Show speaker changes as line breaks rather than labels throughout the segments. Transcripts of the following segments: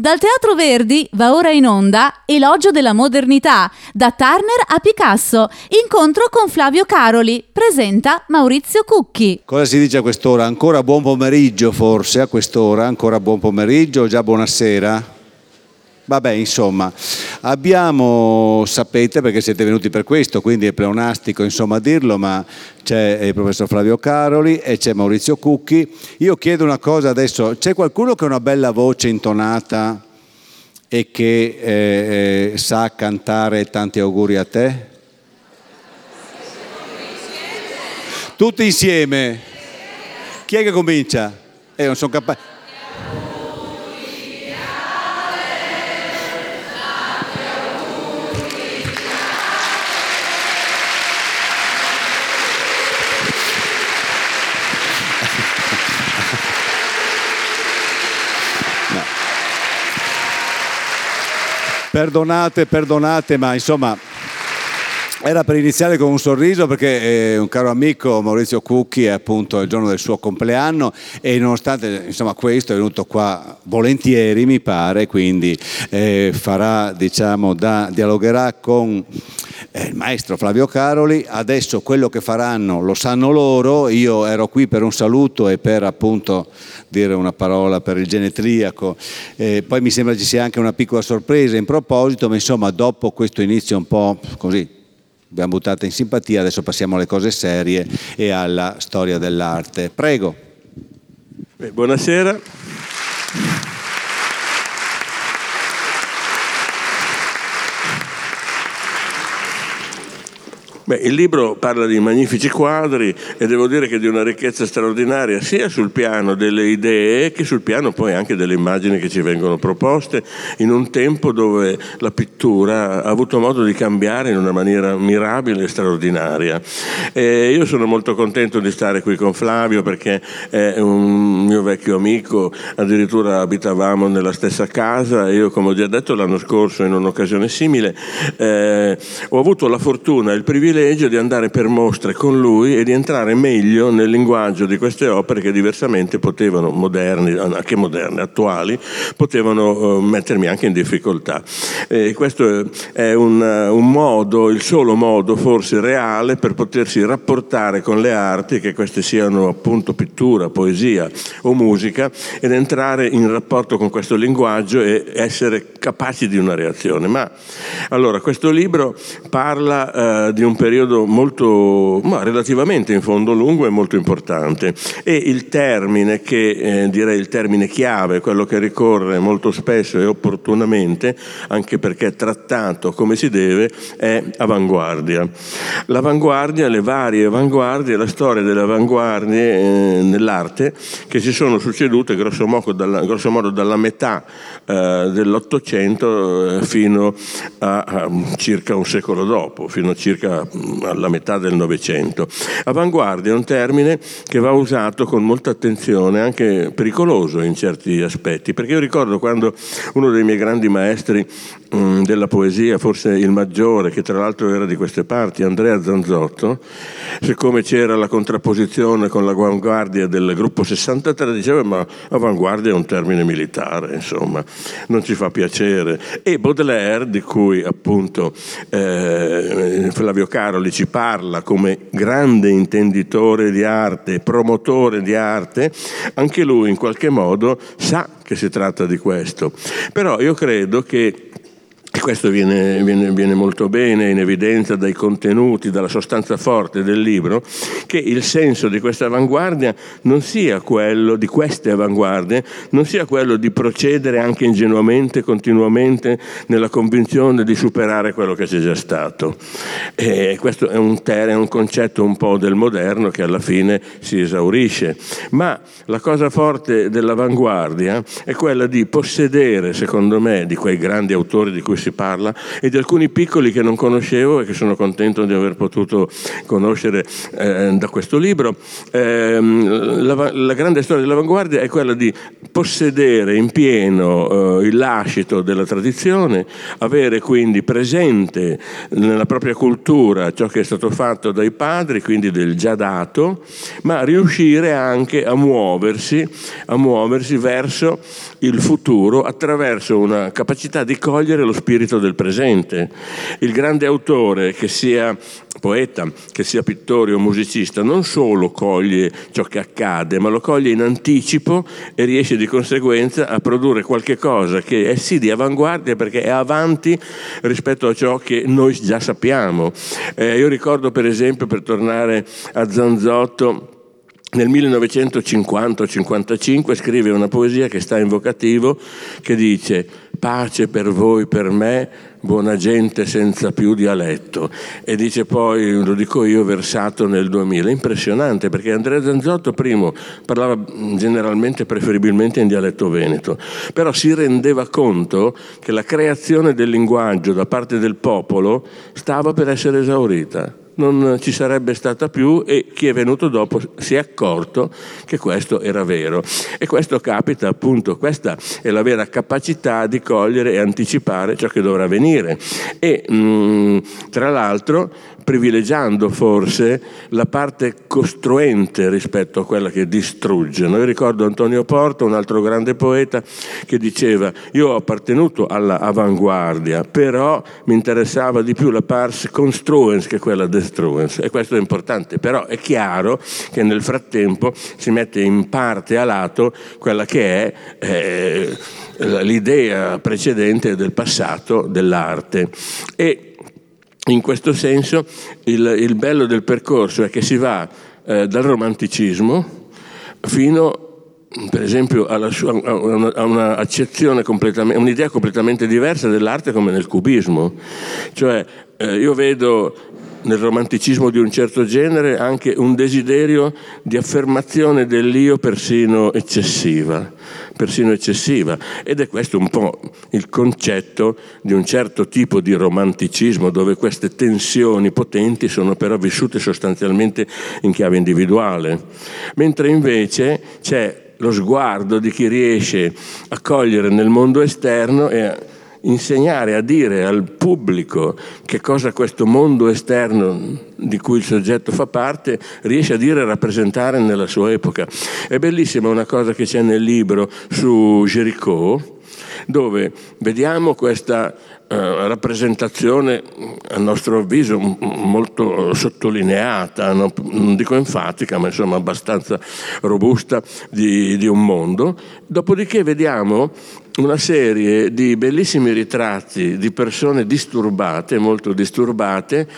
Dal Teatro Verdi va ora in onda Elogio della modernità, da Turner a Picasso. Incontro con Flavio Caroli. Presenta Maurizio Cucchi.
Cosa si dice a quest'ora? Ancora buon pomeriggio forse a quest'ora? Ancora buon pomeriggio già buonasera? Vabbè, insomma, abbiamo, sapete perché siete venuti per questo, quindi è pleonastico insomma dirlo, ma c'è il professor Flavio Caroli e c'è Maurizio Cucchi. Io chiedo una cosa adesso, c'è qualcuno che ha una bella voce intonata e che eh, eh, sa cantare tanti auguri a te? Tutti insieme. Chi è che comincia? Eh, non sono capace. Perdonate, perdonate, ma insomma era per iniziare con un sorriso perché eh, un caro amico Maurizio Cucchi è appunto il giorno del suo compleanno e nonostante insomma, questo è venuto qua volentieri mi pare, quindi eh, farà, diciamo, da, dialogherà con eh, il maestro Flavio Caroli, adesso quello che faranno lo sanno loro, io ero qui per un saluto e per appunto dire una parola per il genetriaco, eh, poi mi sembra ci sia anche una piccola sorpresa in proposito, ma insomma dopo questo inizio un po' così abbiamo buttato in simpatia, adesso passiamo alle cose serie e alla storia dell'arte. Prego.
Beh, buonasera. Beh, il libro parla di magnifici quadri e devo dire che di una ricchezza straordinaria sia sul piano delle idee che sul piano poi anche delle immagini che ci vengono proposte in un tempo dove la pittura ha avuto modo di cambiare in una maniera mirabile e straordinaria. E io sono molto contento di stare qui con Flavio perché è un mio vecchio amico, addirittura abitavamo nella stessa casa io come ho già detto l'anno scorso in un'occasione simile eh, ho avuto la fortuna il privilegio privilegio di andare per mostre con lui e di entrare meglio nel linguaggio di queste opere che diversamente potevano, moderni, anche moderne, attuali, potevano uh, mettermi anche in difficoltà. E questo è un, un, modo, il solo modo forse reale per potersi rapportare con le arti, che queste siano appunto pittura, poesia o musica, ed entrare in rapporto con questo linguaggio e essere capaci di una reazione. Ma allora, questo libro parla uh, di un periodo molto, ma relativamente in fondo lungo e molto importante. E il termine che eh, direi il termine chiave, quello che ricorre molto spesso e opportunamente, anche perché è trattato come si deve, è avanguardia. L'avanguardia, le varie avanguardie, la storia delle avanguardie eh, nell'arte che si sono succedute grosso modo dalla, grosso modo dalla metà eh, dell'Ottocento eh, fino a, a circa un secolo dopo, fino a circa alla metà del Novecento. Avanguardia è un termine che va usato con molta attenzione, anche pericoloso in certi aspetti, perché io ricordo quando uno dei miei grandi maestri della poesia, forse il maggiore, che tra l'altro era di queste parti, Andrea Zanzotto, siccome c'era la contrapposizione con l'avanguardia del gruppo 63, diceva ma avanguardia è un termine militare, insomma, non ci fa piacere. E Baudelaire, di cui appunto eh, Flavio Caroli ci parla come grande intenditore di arte, promotore di arte, anche lui in qualche modo sa che si tratta di questo. Però io credo che e questo viene, viene, viene, molto bene in evidenza dai contenuti, dalla sostanza forte del libro, che il senso di questa avanguardia non sia quello, di queste avanguardie, non sia quello di procedere anche ingenuamente, continuamente, nella convinzione di superare quello che c'è già stato. E questo è un, ter- è un concetto un po' del moderno che alla fine si esaurisce. Ma la cosa forte dell'avanguardia è quella di possedere, secondo me, di quei grandi autori di cui si parla, e di alcuni piccoli che non conoscevo e che sono contento di aver potuto conoscere eh, da questo libro. Eh, la, la, grande storia dell'avanguardia è quella di possedere in pieno eh, il lascito della tradizione, avere quindi presente nella propria cultura ciò che è stato fatto dai padri, quindi del già dato, ma riuscire anche a muoversi, a muoversi verso il futuro attraverso una capacità di cogliere lo spirito del presente. Il grande autore, che sia poeta, che sia pittore o musicista, non solo coglie ciò che accade, ma lo coglie in anticipo e riesce di conseguenza a produrre qualche cosa che è sì di avanguardia perché è avanti rispetto a ciò che noi già sappiamo. Eh, io ricordo per esempio, per tornare a Zanzotto, nel 1950-55 scrive una poesia che sta in vocativo che dice pace per voi, per me, buona gente senza più dialetto. E dice poi, lo dico io, versato nel 2000. Impressionante perché Andrea Zanzotto primo parlava generalmente, preferibilmente in dialetto veneto, però si rendeva conto che la creazione del linguaggio da parte del popolo stava per essere esaurita non ci sarebbe stata più e chi è venuto dopo si è accorto che questo era vero. E questo capita appunto, questa è la vera capacità di cogliere e anticipare ciò che dovrà venire. E mh, mm, tra l'altro privilegiando forse la parte costruente rispetto a quella che distrugge. Io ricordo Antonio Porto, un altro grande poeta, che diceva io ho appartenuto alla avanguardia, però mi interessava di più la pars construens che quella destruens e questo è importante, però è chiaro che nel frattempo si mette in parte a lato quella che è eh, l'idea precedente del passato dell'arte. E in questo senso il, il bello del percorso è che si va eh, dal romanticismo fino per esempio sua, a un'accezione completamente, un'idea completamente diversa dell'arte come nel cubismo. Cioè eh, io vedo nel romanticismo di un certo genere anche un desiderio di affermazione dell'io persino eccessiva, persino eccessiva. Ed è questo un po' il concetto di un certo tipo di romanticismo dove queste tensioni potenti sono però vissute sostanzialmente in chiave individuale. Mentre invece c'è lo sguardo di chi riesce a cogliere nel mondo esterno e insegnare a dire al pubblico che cosa questo mondo esterno di cui il soggetto fa parte riesce a dire e rappresentare nella sua epoca. È bellissima una cosa che c'è nel libro su Géricault, dove vediamo questa eh, rappresentazione, a nostro avviso, molto sottolineata, no? non dico enfatica, ma insomma abbastanza robusta di, di un mondo. Dopodiché vediamo una serie di bellissimi ritratti di persone disturbate, molto disturbate,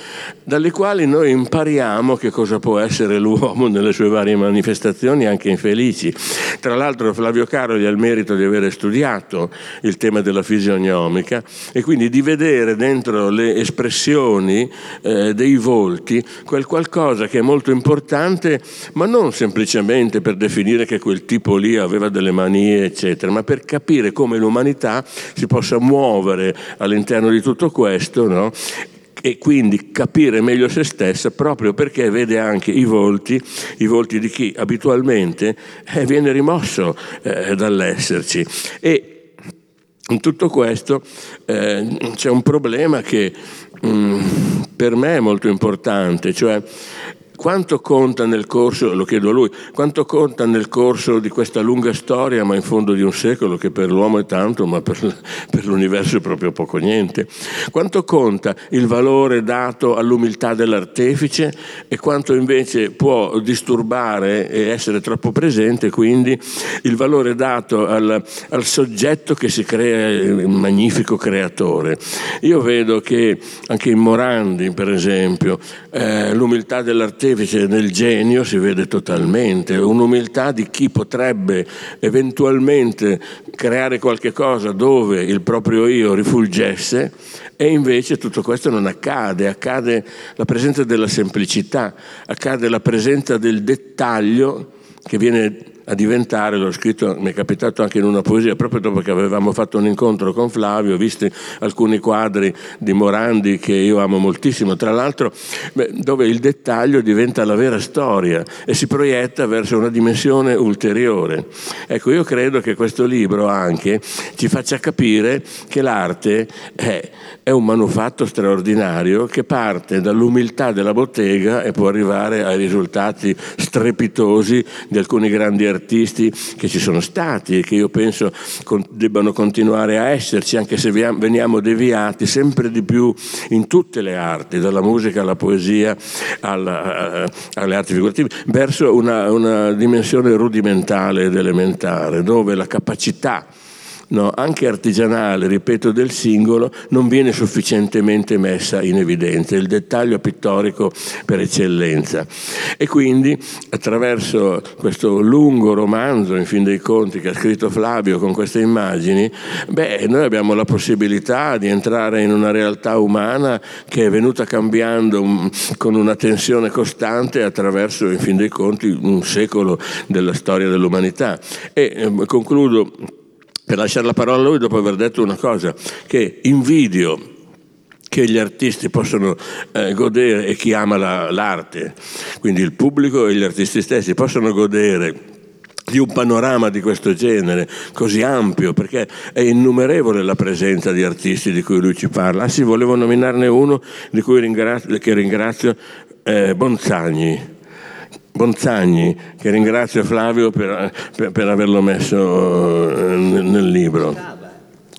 dalle quali noi impariamo che cosa può essere l'uomo nelle sue varie manifestazioni, anche infelici. Tra l'altro Flavio Caroli ha il merito di aver studiato il tema della fisionomica e quindi di vedere dentro le espressioni eh, dei volti quel qualcosa che è molto importante, ma non semplicemente per definire che quel tipo lì aveva delle manie, eccetera, ma per capire come l'umanità si possa muovere all'interno di tutto questo no? e quindi capire meglio se stessa proprio perché vede anche i volti, i volti di chi abitualmente eh, viene rimosso eh, dall'esserci. E in tutto questo eh, c'è un problema che mh, mm, per me è molto importante, cioè quanto conta nel corso, lo chiedo a lui, quanto conta nel corso di questa lunga storia, ma in fondo di un secolo, che per l'uomo è tanto, ma per, per l'universo è proprio poco niente, quanto conta il valore dato all'umiltà dell'artefice e quanto invece può disturbare e essere troppo presente, quindi il valore dato al, al soggetto che si crea il magnifico creatore. Io vedo che anche in Morandi, per esempio, eh, l'umiltà dell'artefice l'artefice nel genio si vede totalmente, un'umiltà di chi potrebbe eventualmente creare qualche cosa dove il proprio io rifulgesse e invece tutto questo non accade, accade la presenza della semplicità, accade la presenza del dettaglio che viene a diventare, l'ho scritto, mi è capitato anche in una poesia, proprio dopo che avevamo fatto un incontro con Flavio, ho visto alcuni quadri di Morandi che io amo moltissimo, tra l'altro dove il dettaglio diventa la vera storia e si proietta verso una dimensione ulteriore. Ecco, io credo che questo libro anche ci faccia capire che l'arte è, è un manufatto straordinario che parte dall'umiltà della bottega e può arrivare ai risultati strepitosi di alcuni grandi artisti che ci sono stati e che io penso debbano continuare a esserci, anche se veniamo deviati sempre di più in tutte le arti, dalla musica alla poesia alla, alle arti figurative, verso una, una dimensione rudimentale ed elementare, dove la capacità no, anche artigianale, ripeto, del singolo, non viene sufficientemente messa in evidenza, il dettaglio pittorico per eccellenza. E quindi attraverso questo lungo romanzo, in fin dei conti, che ha scritto Flavio con queste immagini, beh, noi abbiamo la possibilità di entrare in una realtà umana che è venuta cambiando mm, con una tensione costante attraverso, in fin dei conti, un secolo della storia dell'umanità. E eh, concludo per lasciare la parola a lui dopo aver detto una cosa, che invidio che gli artisti possono eh, godere e chi ama la, l'arte, quindi il pubblico e gli artisti stessi possono godere di un panorama di questo genere così ampio perché è innumerevole la presenza di artisti di cui lui ci parla. Sì, volevo nominarne uno di cui ringrazio, che ringrazio, eh, Bonzagni Bonzagni, che ringrazio Flavio per, per, per averlo messo eh, nel, nel libro.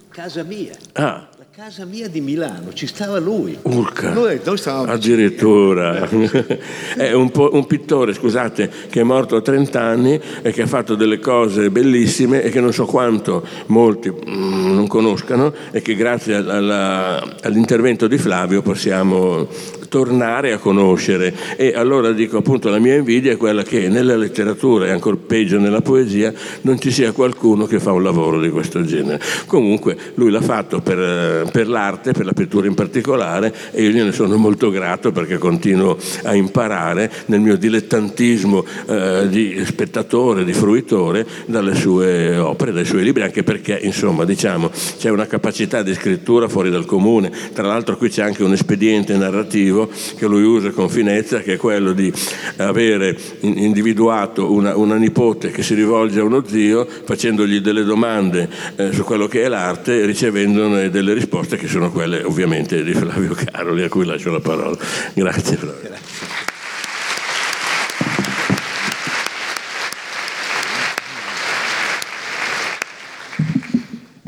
Casa mia. Ah casa mia di Milano, ci stava lui.
Urca, noi, noi addirittura. è un, un, pittore, scusate, che è morto a 30 anni e che ha fatto delle cose bellissime e che non so quanto molti mm, non conoscano e che grazie alla, all'intervento di Flavio possiamo tornare a conoscere. E allora dico appunto la mia invidia è quella che nella letteratura e ancora peggio nella poesia non ci sia qualcuno che fa un lavoro di questo genere. Comunque lui l'ha fatto per, per l'arte, per la pittura in particolare e io gliene sono molto grato perché continuo a imparare nel mio dilettantismo eh, di spettatore, di fruitore dalle sue opere, dai suoi libri, anche perché insomma diciamo c'è una capacità di scrittura fuori dal comune. Tra l'altro qui c'è anche un espediente narrativo che lui usa con finezza, che è quello di avere individuato una, una nipote che si rivolge a uno zio facendogli delle domande eh, su quello che è l'arte e ricevendone delle risposte che sono quelle ovviamente di Flavio Caroli, a cui lascio la parola. Grazie Flavio. Grazie.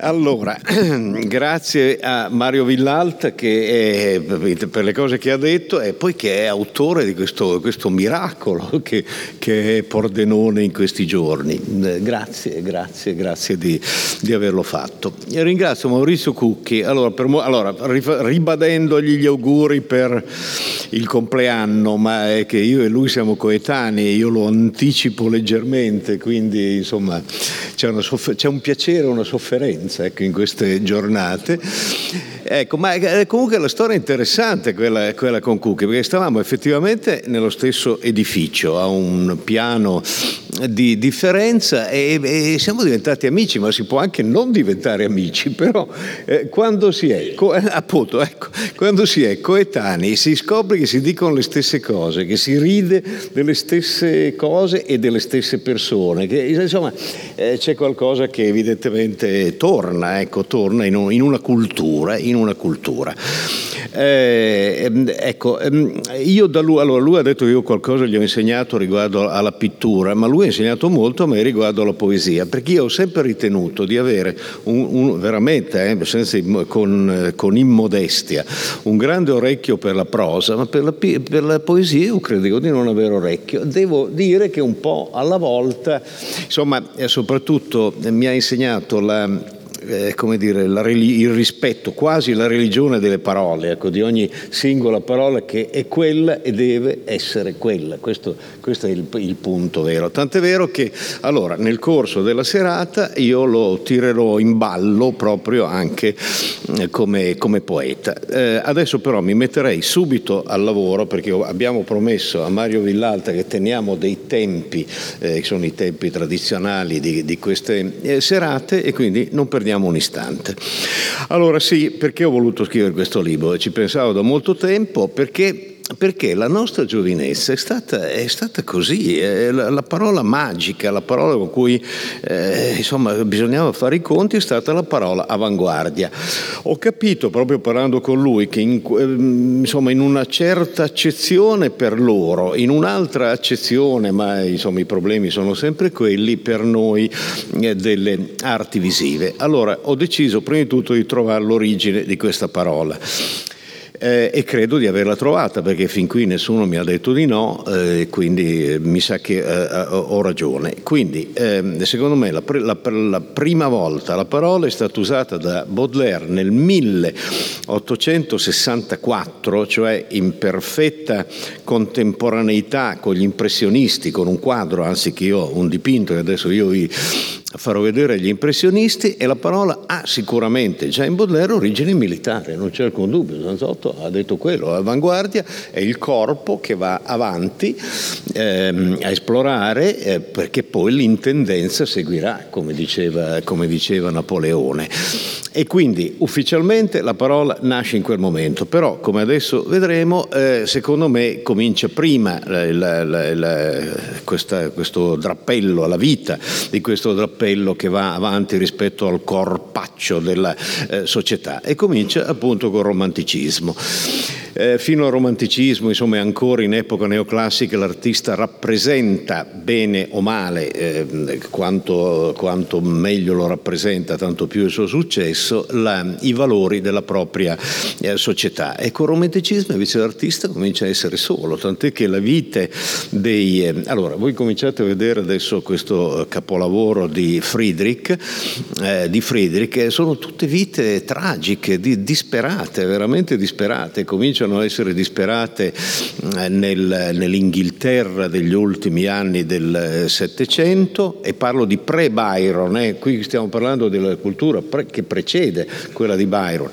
Allora, grazie a Mario Villalt che è, per le cose che ha detto e poi che è autore di questo, questo miracolo che, che, è Pordenone in questi giorni. Grazie, grazie, grazie di, di averlo fatto. E ringrazio Maurizio Cucchi, allora, per, allora, ribadendogli gli auguri per il compleanno, ma è che io e lui siamo coetanei, io lo anticipo leggermente, quindi insomma c'è, soffer- c'è un piacere, una sofferenza ecco, in queste giornate. Ecco, ma eh, comunque la storia è interessante quella, quella con Cucchi, perché stavamo effettivamente nello stesso edificio, a un piano di differenza e, e, siamo diventati amici, ma si può anche non diventare amici, però eh, quando, si è, co- eh, appunto, ecco, quando si è coetanei si scopre che si dicono le stesse cose, che si ride delle stesse cose e delle stesse persone, che insomma eh, c'è qualcosa che evidentemente torna, ecco, torna in, un, in una cultura. In una cultura. Eh, ecco, ehm, io da lui, allora lui ha detto che io qualcosa gli ho insegnato riguardo alla pittura, ma lui ha insegnato molto a me riguardo alla poesia, perché io ho sempre ritenuto di avere un, un, veramente, eh, senza, con, con, immodestia, un grande orecchio per la prosa, ma per la, per la poesia io credevo di non avere orecchio. Devo dire che un po' alla volta, insomma, soprattutto mi ha insegnato la eh, come dire, il rispetto, quasi la religione delle parole, ecco, di ogni singola parola che è quella e deve essere quella. Questo, questo è il, il punto vero. Tant'è vero che allora nel corso della serata io lo tirerò in ballo proprio anche eh, come, come, poeta. Eh, adesso però mi metterei subito al lavoro perché abbiamo promesso a Mario Villalta che teniamo dei tempi, eh, sono i tempi tradizionali di, di queste eh, serate e quindi non perdiamo un istante. Allora sì, perché ho voluto scrivere questo libro? Ci pensavo da molto tempo perché perché la nostra giovinezza è stata, è stata così, è la, la, parola magica, la parola con cui eh, insomma, bisognava fare i conti è stata la parola avanguardia. Ho capito proprio parlando con lui che in, ehm, insomma, in una certa accezione per loro, in un'altra accezione, ma insomma, i problemi sono sempre quelli per noi eh, delle arti visive. Allora ho deciso prima di tutto di trovare l'origine di questa parola eh, e credo di averla trovata perché fin qui nessuno mi ha detto di no, eh, quindi eh, mi sa che eh, ho ragione. Quindi ehm, secondo me la, la, la, prima volta la parola è stata usata da Baudelaire nel 1864, cioè in perfetta contemporaneità con gli impressionisti, con un quadro, anzi che io ho un dipinto che adesso io vi farò vedere agli impressionisti e la parola ha sicuramente già in Baudelaire origine militare, non c'è alcun dubbio, Zanzotto ha detto quello, l'avanguardia è il corpo che va avanti ehm, a esplorare eh, perché poi l'intendenza seguirà, come diceva, come diceva Napoleone. E quindi ufficialmente la parola nasce in quel momento, però come adesso vedremo, eh, secondo me comincia prima la, la, la, questa, questo drappello alla vita di questo drappello che va avanti rispetto al corpaccio della eh, società e comincia appunto col romanticismo. Eh, fino al romanticismo, insomma, ancora in epoca neoclassica l'artista rappresenta bene o male, eh, quanto, quanto, meglio lo rappresenta, tanto più il suo successo, la, i valori della propria eh, società. E col romanticismo invece l'artista comincia a essere solo, tant'è che la vite dei... Eh, allora, voi cominciate a vedere adesso questo capolavoro di Friedrich, eh, di Friedrich sono tutte vite tragiche, di, disperate, veramente disperate, cominciano a essere disperate eh, nel, nell'Inghilterra degli ultimi anni del Settecento e parlo di pre-Byron, eh. qui stiamo parlando della cultura pre- che precede quella di Byron.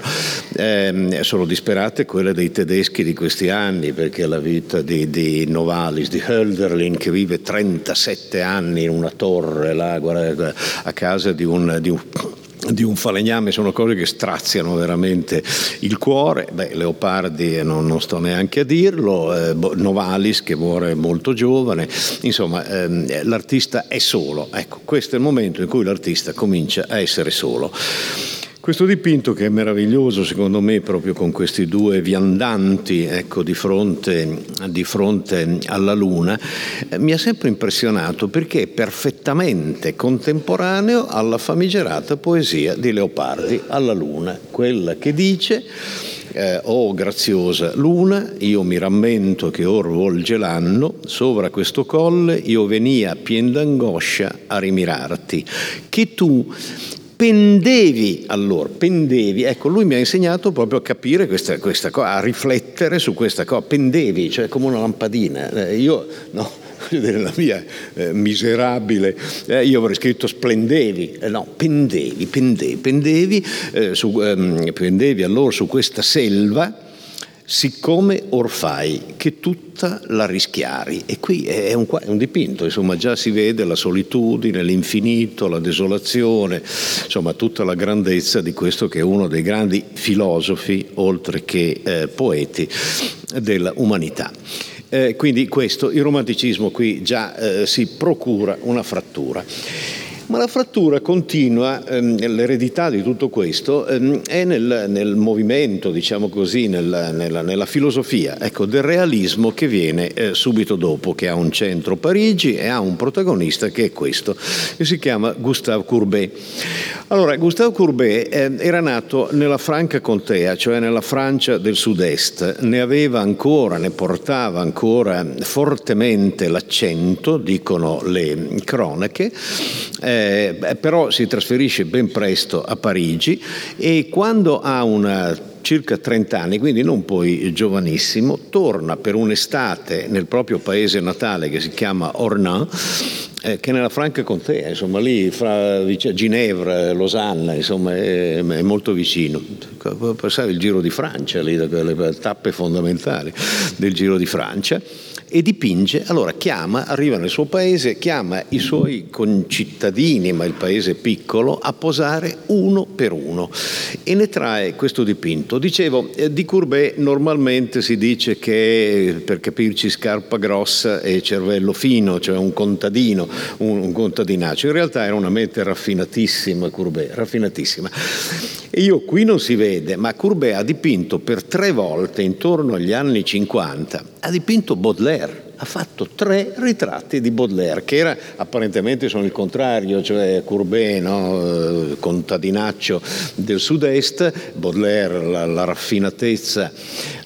Eh, sono disperate quelle dei tedeschi di questi anni perché la vita di, di Novalis, di Hölderlin che vive 37 anni in una torre là, guarda, a casa di un, di un di un falegname sono cose che straziano veramente il cuore. Beh, Leopardi eh, non, non sto neanche a dirlo, eh, Novalis che muore molto giovane, insomma ehm, l'artista è solo. Ecco, questo è il momento in cui l'artista comincia a essere solo. Questo dipinto che è meraviglioso secondo me proprio con questi due viandanti ecco, di, fronte, di, fronte, alla luna eh, mi ha sempre impressionato perché è perfettamente contemporaneo alla famigerata poesia di Leopardi, alla luna, quella che dice eh, oh graziosa luna, io mi rammento che or volge l'anno, sovra questo colle io venia pien d'angoscia a rimirarti, che tu pendevi allora, pendevi, ecco lui mi ha insegnato proprio a capire questa, questa cosa, a riflettere su questa cosa, pendevi, cioè come una lampadina, eh, io no, nella mia eh, miserabile, eh, io avrei scritto splendevi, eh, no, pendevi, pendevi, pendevi, eh, su, ehm, pendevi allora su questa selva siccome orfai che tutta la rischiari. E qui è un, è un, dipinto, insomma già si vede la solitudine, l'infinito, la desolazione, insomma tutta la grandezza di questo che è uno dei grandi filosofi, oltre che eh, poeti, dell'umanità. Eh, quindi questo, il romanticismo qui già eh, si procura una frattura. Ma la frattura continua, ehm, l'eredità di tutto questo ehm, è nel, nel, movimento, diciamo così, nella, nella, nella filosofia ecco, del realismo che viene eh, subito dopo, che ha un centro Parigi e ha un protagonista che è questo, che si chiama Gustave Courbet. Allora, Gustave Courbet eh, era nato nella Franca Contea, cioè nella Francia del sud-est, ne aveva ancora, ne portava ancora fortemente l'accento, dicono le cronache, eh, eh, però si trasferisce ben presto a Parigi e quando ha una circa 30 anni, quindi non poi giovanissimo, torna per un'estate nel proprio paese natale che si chiama Ornans, eh, che è nella Franca Contea, insomma lì fra Ginevra, Losanna, insomma è, è molto vicino. Passare il Giro di Francia, lì, le tappe fondamentali del Giro di Francia e dipinge, allora chiama, arriva nel suo paese, chiama i suoi concittadini, ma il paese è piccolo, a posare uno per uno e ne trae questo dipinto. Dicevo, eh, di Courbet normalmente si dice che per capirci scarpa grossa e cervello fino, cioè un contadino, un, un contadinaccio. In realtà era una mente raffinatissima Courbet, raffinatissima. E io qui non si vede, ma Courbet ha dipinto per tre volte intorno agli anni 50 ha dipinto Baudelaire ha fatto tre ritratti di Baudelaire, che era, apparentemente sono il contrario, cioè Courbet, no? Eh, contadinaccio del sud-est, Baudelaire la, la, raffinatezza,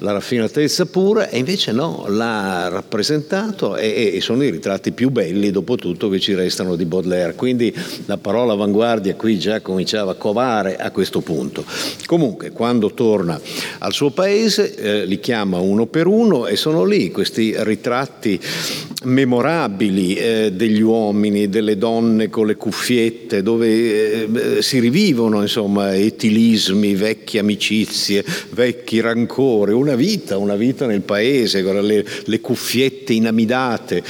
la, raffinatezza, pura, e invece no, l'ha rappresentato e, e, sono i ritratti più belli, dopo tutto, che ci restano di Baudelaire. Quindi la parola avanguardia qui già cominciava a covare a questo punto. Comunque, quando torna al suo paese, eh, li chiama uno per uno e sono lì questi ritratti ritratti memorabili eh, degli uomini, delle donne con le cuffiette, dove eh, si rivivono insomma etilismi, vecchie amicizie, vecchi rancori, una vita, una vita nel paese, con le, le cuffiette inamidate,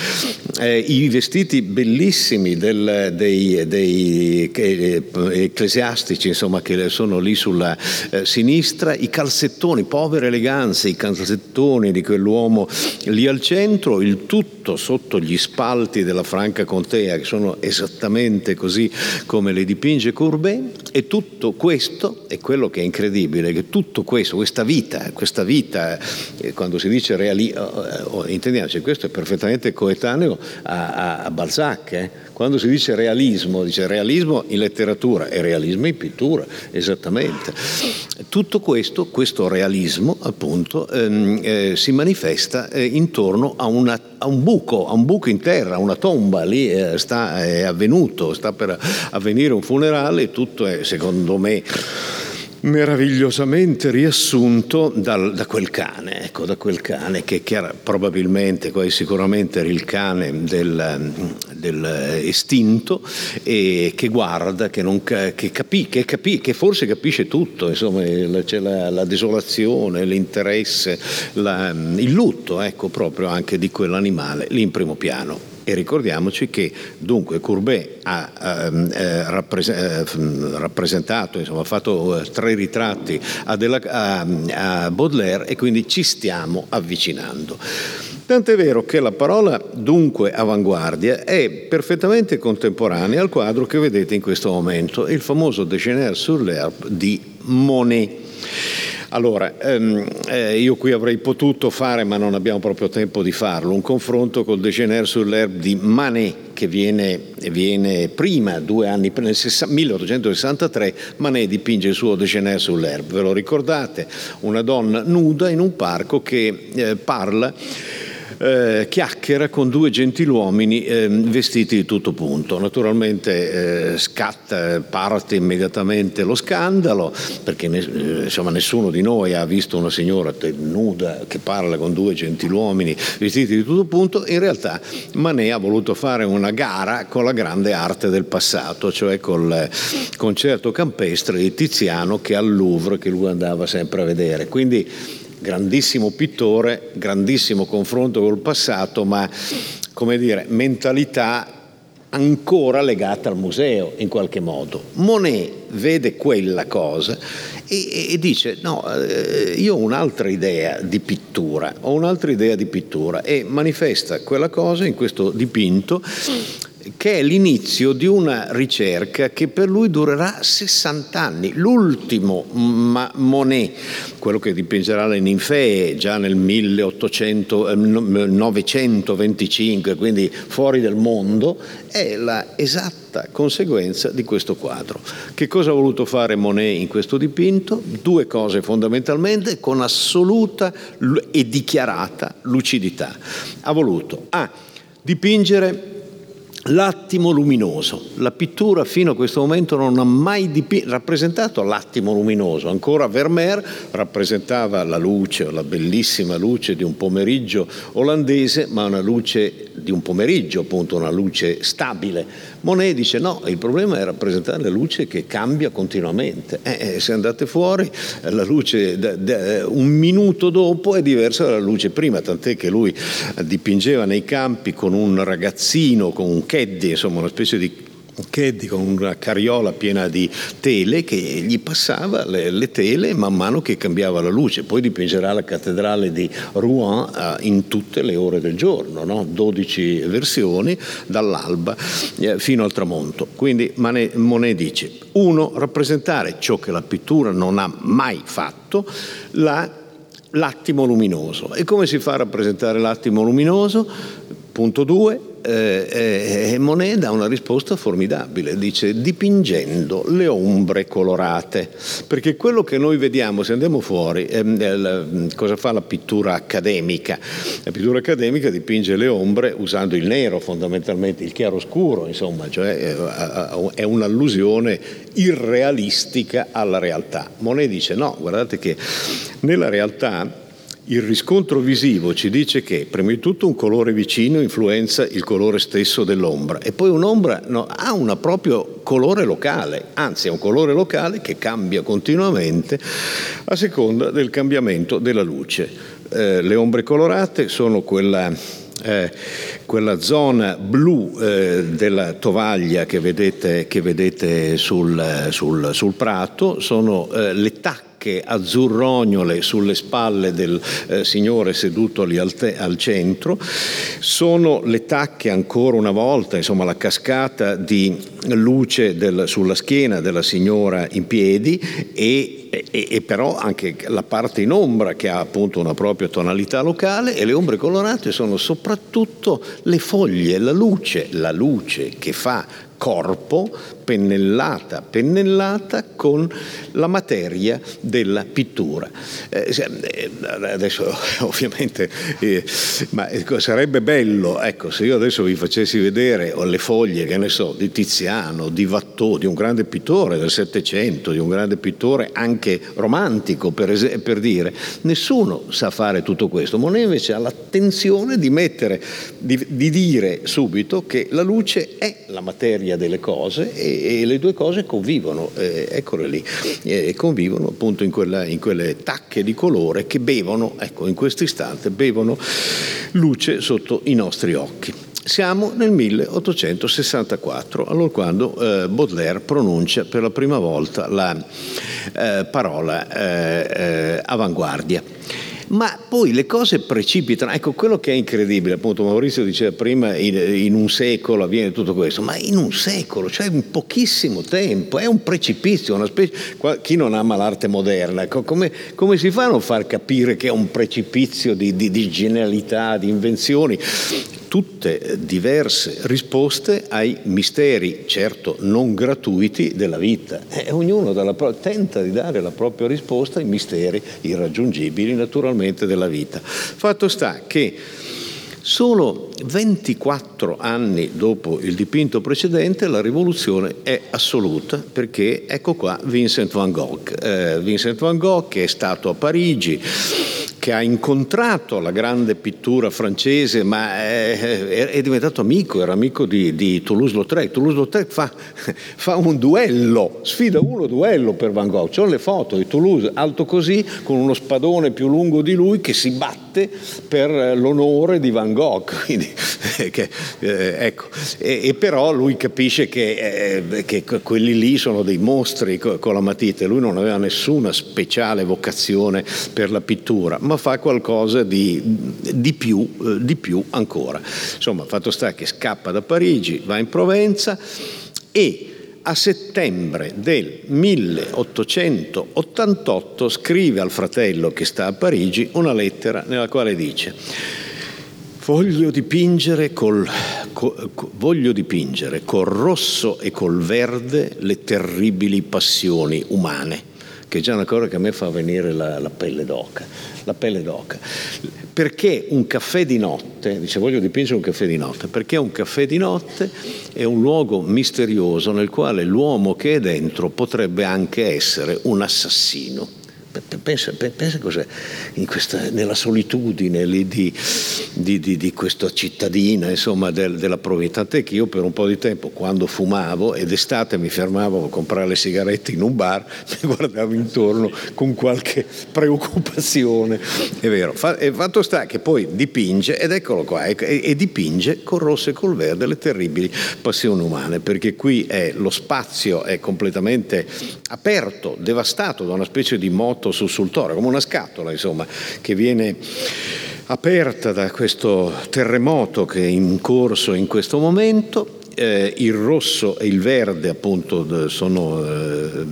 eh, i vestiti bellissimi del, dei, dei eh, ecclesiastici insomma, che sono lì sulla eh, sinistra, i calzettoni, povere eleganze, i calzettoni di quell'uomo lì al centro, il tutto sotto gli spalti della Franca Contea, che sono esattamente così come le dipinge Courbet, e tutto questo è quello che è incredibile, che tutto questo, questa vita, questa vita, eh, quando si dice realismo, eh, intendiamoci, questo è perfettamente coetaneo a, a, a Balzac, eh? quando si dice realismo, dice realismo in letteratura e realismo in pittura, esattamente. Tutto questo, questo realismo appunto, ehm, eh, si manifesta eh, intorno a, una, a, un buco, a un buco in terra, una tomba, lì eh, sta, è avvenuto, sta per avvenire un funerale, tutto è secondo me meravigliosamente riassunto dal, da quel cane, ecco, da quel cane che chiara, probabilmente, sicuramente era il cane del, del estinto e che guarda, che, non, che, capì, che, capì, che forse capisce tutto, insomma c'è la, la desolazione, l'interesse, la, il lutto, ecco, proprio anche di quell'animale lì in primo piano. E ricordiamoci che dunque Courbet ha ehm, eh, rappres- eh, rappresentato, insomma, ha fatto eh, tre ritratti a, Della, a, a Baudelaire e quindi ci stiamo avvicinando. Tant'è vero che la parola dunque avanguardia è perfettamente contemporanea al quadro che vedete in questo momento, il famoso Déjeuner sur l'herbe di Monet. Allora, ehm, eh, io qui avrei potuto fare, ma non abbiamo proprio tempo di farlo, un confronto col Déjeuner sur l'herbe di Manet, che viene, viene prima, due anni, nel 1863, Manet dipinge il suo Déjeuner sur l'herbe. Ve lo ricordate? Una donna nuda in un parco che eh, parla eh, chiacchiera con due gentiluomini eh, vestiti di tutto punto. Naturalmente eh, scatta, parte immediatamente lo scandalo, perché ne, eh, insomma, nessuno di noi ha visto una signora nuda che parla con due gentiluomini vestiti di tutto punto. In realtà Manet ha voluto fare una gara con la grande arte del passato, cioè col concerto campestre di Tiziano che al Louvre, che lui andava sempre a vedere. Quindi grandissimo pittore, grandissimo confronto col passato, ma come dire, mentalità ancora legata al museo in qualche modo. Monet vede quella cosa e, e dice no, eh, io ho un'altra idea di pittura, ho un'altra idea di pittura e manifesta quella cosa in questo dipinto che è l'inizio di una ricerca che per lui durerà 60 anni. L'ultimo Monet, quello che dipingerà le ninfee già nel 1825, eh, quindi fuori del mondo, è la esatta conseguenza di questo quadro. Che cosa ha voluto fare Monet in questo dipinto? Due cose fondamentalmente con assoluta e dichiarata lucidità. Ha voluto A. dipingere L'attimo luminoso. La pittura fino a questo momento non ha mai dipi- rappresentato l'attimo luminoso. Ancora Vermeer rappresentava la luce, la bellissima luce di un pomeriggio olandese, ma una luce di un pomeriggio, appunto, una luce stabile. Monet dice no, il problema è rappresentare la luce che cambia continuamente. Eh, eh se andate fuori, la luce da, da, un minuto dopo è diversa dalla luce prima, tant'è che lui dipingeva nei campi con un ragazzino, con un caddy, insomma una specie di caddy con una carriola piena di tele che gli passava le, le, tele man mano che cambiava la luce. Poi dipingerà la cattedrale di Rouen eh, in tutte le ore del giorno, no? 12 versioni dall'alba eh, fino al tramonto. Quindi Monet dice, uno, rappresentare ciò che la pittura non ha mai fatto, la, l'attimo luminoso. E come si fa a rappresentare l'attimo luminoso? Punto 2, eh, eh, Monet dà una risposta formidabile, dice dipingendo le ombre colorate, perché quello che noi vediamo se andiamo fuori, eh, cosa fa la pittura accademica? La pittura accademica dipinge le ombre usando il nero fondamentalmente, il chiaroscuro, insomma, cioè eh, è un'allusione irrealistica alla realtà. Monet dice no, guardate che nella realtà il riscontro visivo ci dice che, prima di tutto, un colore vicino influenza il colore stesso dell'ombra e poi un'ombra no, ha un proprio colore locale, anzi è un colore locale che cambia continuamente a seconda del cambiamento della luce. Eh, le ombre colorate sono quella eh, quella zona blu eh, della tovaglia che vedete, che vedete sul, sul, sul, prato sono eh, le tacche tacche azzurrognole sulle spalle del eh, signore seduto lì al, te- al, centro, sono le tacche ancora una volta, insomma la cascata di luce del, sulla schiena della signora in piedi e, e, e, però anche la parte in ombra che ha appunto una propria tonalità locale e le ombre colorate sono soprattutto le foglie, la luce, la luce che fa corpo pennellata, pennellata con la materia della pittura. Eh, eh adesso ovviamente, eh, ma ecco, sarebbe bello, ecco, se io adesso vi facessi vedere le foglie, che ne so, di Tiziano, di Watteau, di un grande pittore del Settecento, di un grande pittore anche romantico, per, es- per dire, nessuno sa fare tutto questo. Monet invece ha l'attenzione di mettere, di, di dire subito che la luce è la materia delle cose e e, le due cose convivono, eh, eccole lì, eh, convivono appunto in, quella, in, quelle tacche di colore che bevono, ecco in questo istante, bevono luce sotto i nostri occhi. Siamo nel 1864, allora quando eh, Baudelaire pronuncia per la prima volta la eh, parola eh, eh, avanguardia ma poi le cose precipitano. Ecco, quello che è incredibile, appunto Maurizio diceva prima, in, in, un secolo avviene tutto questo, ma in un secolo, cioè in pochissimo tempo, è un precipizio, una specie... Chi non ama l'arte moderna, come, come, si fa a non far capire che è un precipizio di, di, di genialità, di invenzioni? Tutte diverse risposte ai misteri, certo non gratuiti, della vita. E ognuno pro- tenta di dare la propria risposta ai misteri irraggiungibili naturalmente della vita. Fatto sta che Solo 24 anni dopo il dipinto precedente la rivoluzione è assoluta perché ecco qua Vincent van Gogh. Eh, Vincent van Gogh che è stato a Parigi che ha incontrato la grande pittura francese, ma è, è diventato amico, era amico di, di Toulouse-Lautrec. Toulouse-Lautrec fa, fa, un duello, sfida uno duello per Van Gogh. C'ho le foto di Toulouse alto così, con uno spadone più lungo di lui, che si batte per l'onore di Van Gogh. Quindi, che, eh, ecco. e, e, però lui capisce che, eh, che, quelli lì sono dei mostri con, con la matita, lui non aveva nessuna speciale vocazione per la pittura, ma fa qualcosa di, di, più, eh, di più ancora. Insomma, fatto sta che scappa da Parigi, va in Provenza e a settembre del 1888 scrive al fratello che sta a Parigi una lettera nella quale dice voglio dipingere col, co, voglio dipingere col rosso e col verde le terribili passioni umane che è già una cosa che a me fa venire la, la pelle d'oca. La pelle d'oca. Perché un caffè di notte, dice voglio dipingere un caffè di notte, perché un caffè di notte è un luogo misterioso nel quale l'uomo che è dentro potrebbe anche essere un assassino. Pensa, pensa cos'è questa, nella solitudine di, di, di, di, questa cittadina insomma, del, della provincia. Tant'è che io per un po' di tempo, quando fumavo ed estate mi fermavo a comprare le sigarette in un bar, mi guardavo intorno con qualche preoccupazione. È vero. E fatto sta che poi dipinge, ed eccolo qua, e, e dipinge col rosso e col verde le terribili passioni umane, perché qui è, lo spazio è completamente aperto, devastato da una specie di moto fatto sussultore, come una scatola insomma, che viene aperta da questo terremoto che è in corso in questo momento eh, il rosso e il verde appunto sono, eh,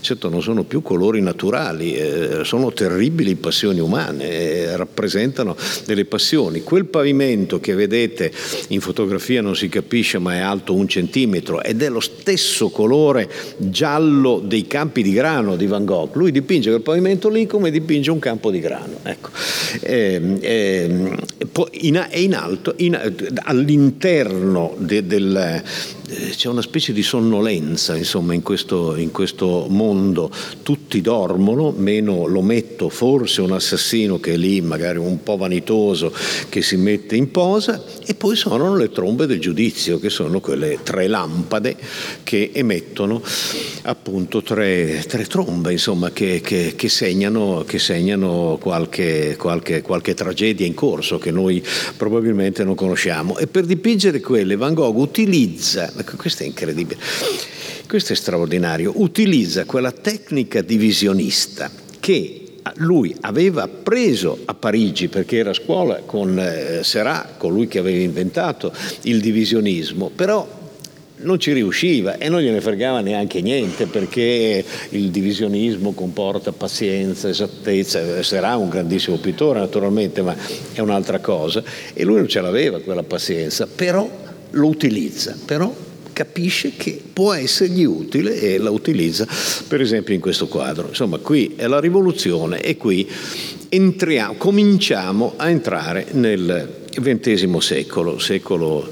certo non sono più colori naturali, eh, sono terribili passioni umane, eh, rappresentano delle passioni. Quel pavimento che vedete in fotografia non si capisce ma è alto un centimetro ed è lo stesso colore giallo dei campi di grano di Van Gogh. Lui dipinge quel pavimento lì come dipinge un campo di grano. Ecco. Ehm, ehm, in, in alto, in, all'interno de, del, eh, c'è una specie di sonnolenza insomma, in, questo, in questo mondo, tutti dormono, meno lo metto forse un assassino che è lì, magari un po' vanitoso, che si mette in posa, e poi suonano le trombe del giudizio, che sono quelle tre lampade che emettono appunto tre, tre trombe insomma, che, che, che, segnano, che segnano qualche, qualche, qualche tragedia in corso che noi probabilmente non conosciamo. E per dipingere quelle Van Gogh utilizza, questo è incredibile, questo è straordinario, utilizza quella tecnica divisionista che lui aveva preso a Parigi perché era a scuola con eh, colui che aveva inventato il divisionismo, però non ci riusciva e non gliene fregava neanche niente perché il divisionismo comporta pazienza, esattezza, sarà un grandissimo pittore naturalmente, ma è un'altra cosa e lui non ce l'aveva quella pazienza, però lo utilizza, però capisce che può essergli utile e la utilizza per esempio in questo quadro. Insomma, qui è la rivoluzione e qui entriamo, cominciamo a entrare nel XX secolo, secolo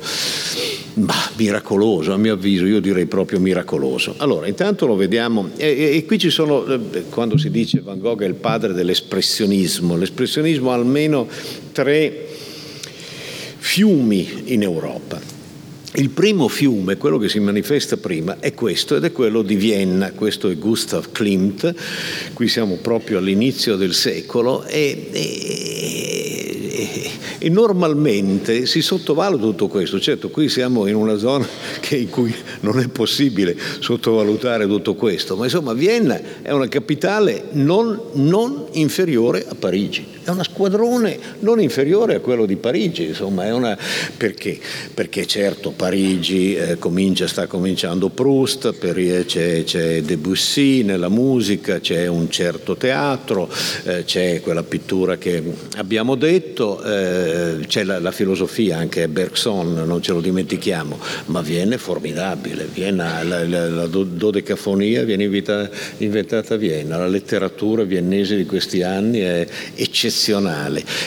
bah, miracoloso, a mio avviso, io direi proprio miracoloso. Allora, intanto lo vediamo, e, e, qui ci sono, eh, quando si dice Van Gogh è il padre dell'espressionismo, l'espressionismo ha almeno tre fiumi in Europa. Il primo fiume, quello che si manifesta prima, è questo ed è quello di Vienna, questo è Gustav Klimt, qui siamo proprio all'inizio del secolo e, e, e normalmente si sottovaluta tutto questo, certo qui siamo in una zona in cui non è possibile sottovalutare tutto questo, ma insomma Vienna è una capitale non, non inferiore a Parigi, è uno squadrone non inferiore a quello di Parigi, insomma una... perché? Perché certo Parigi eh, comincia, sta cominciando Proust, c'è, c'è, Debussy nella musica, c'è un certo teatro, eh, c'è quella pittura che abbiamo detto, eh, c'è la, la, filosofia anche Bergson, non ce lo dimentichiamo, ma viene formidabile, Vienna, la, la, la dodecafonia viene invitata, inventata a Vienna, la letteratura viennese di questi anni è eccezionale,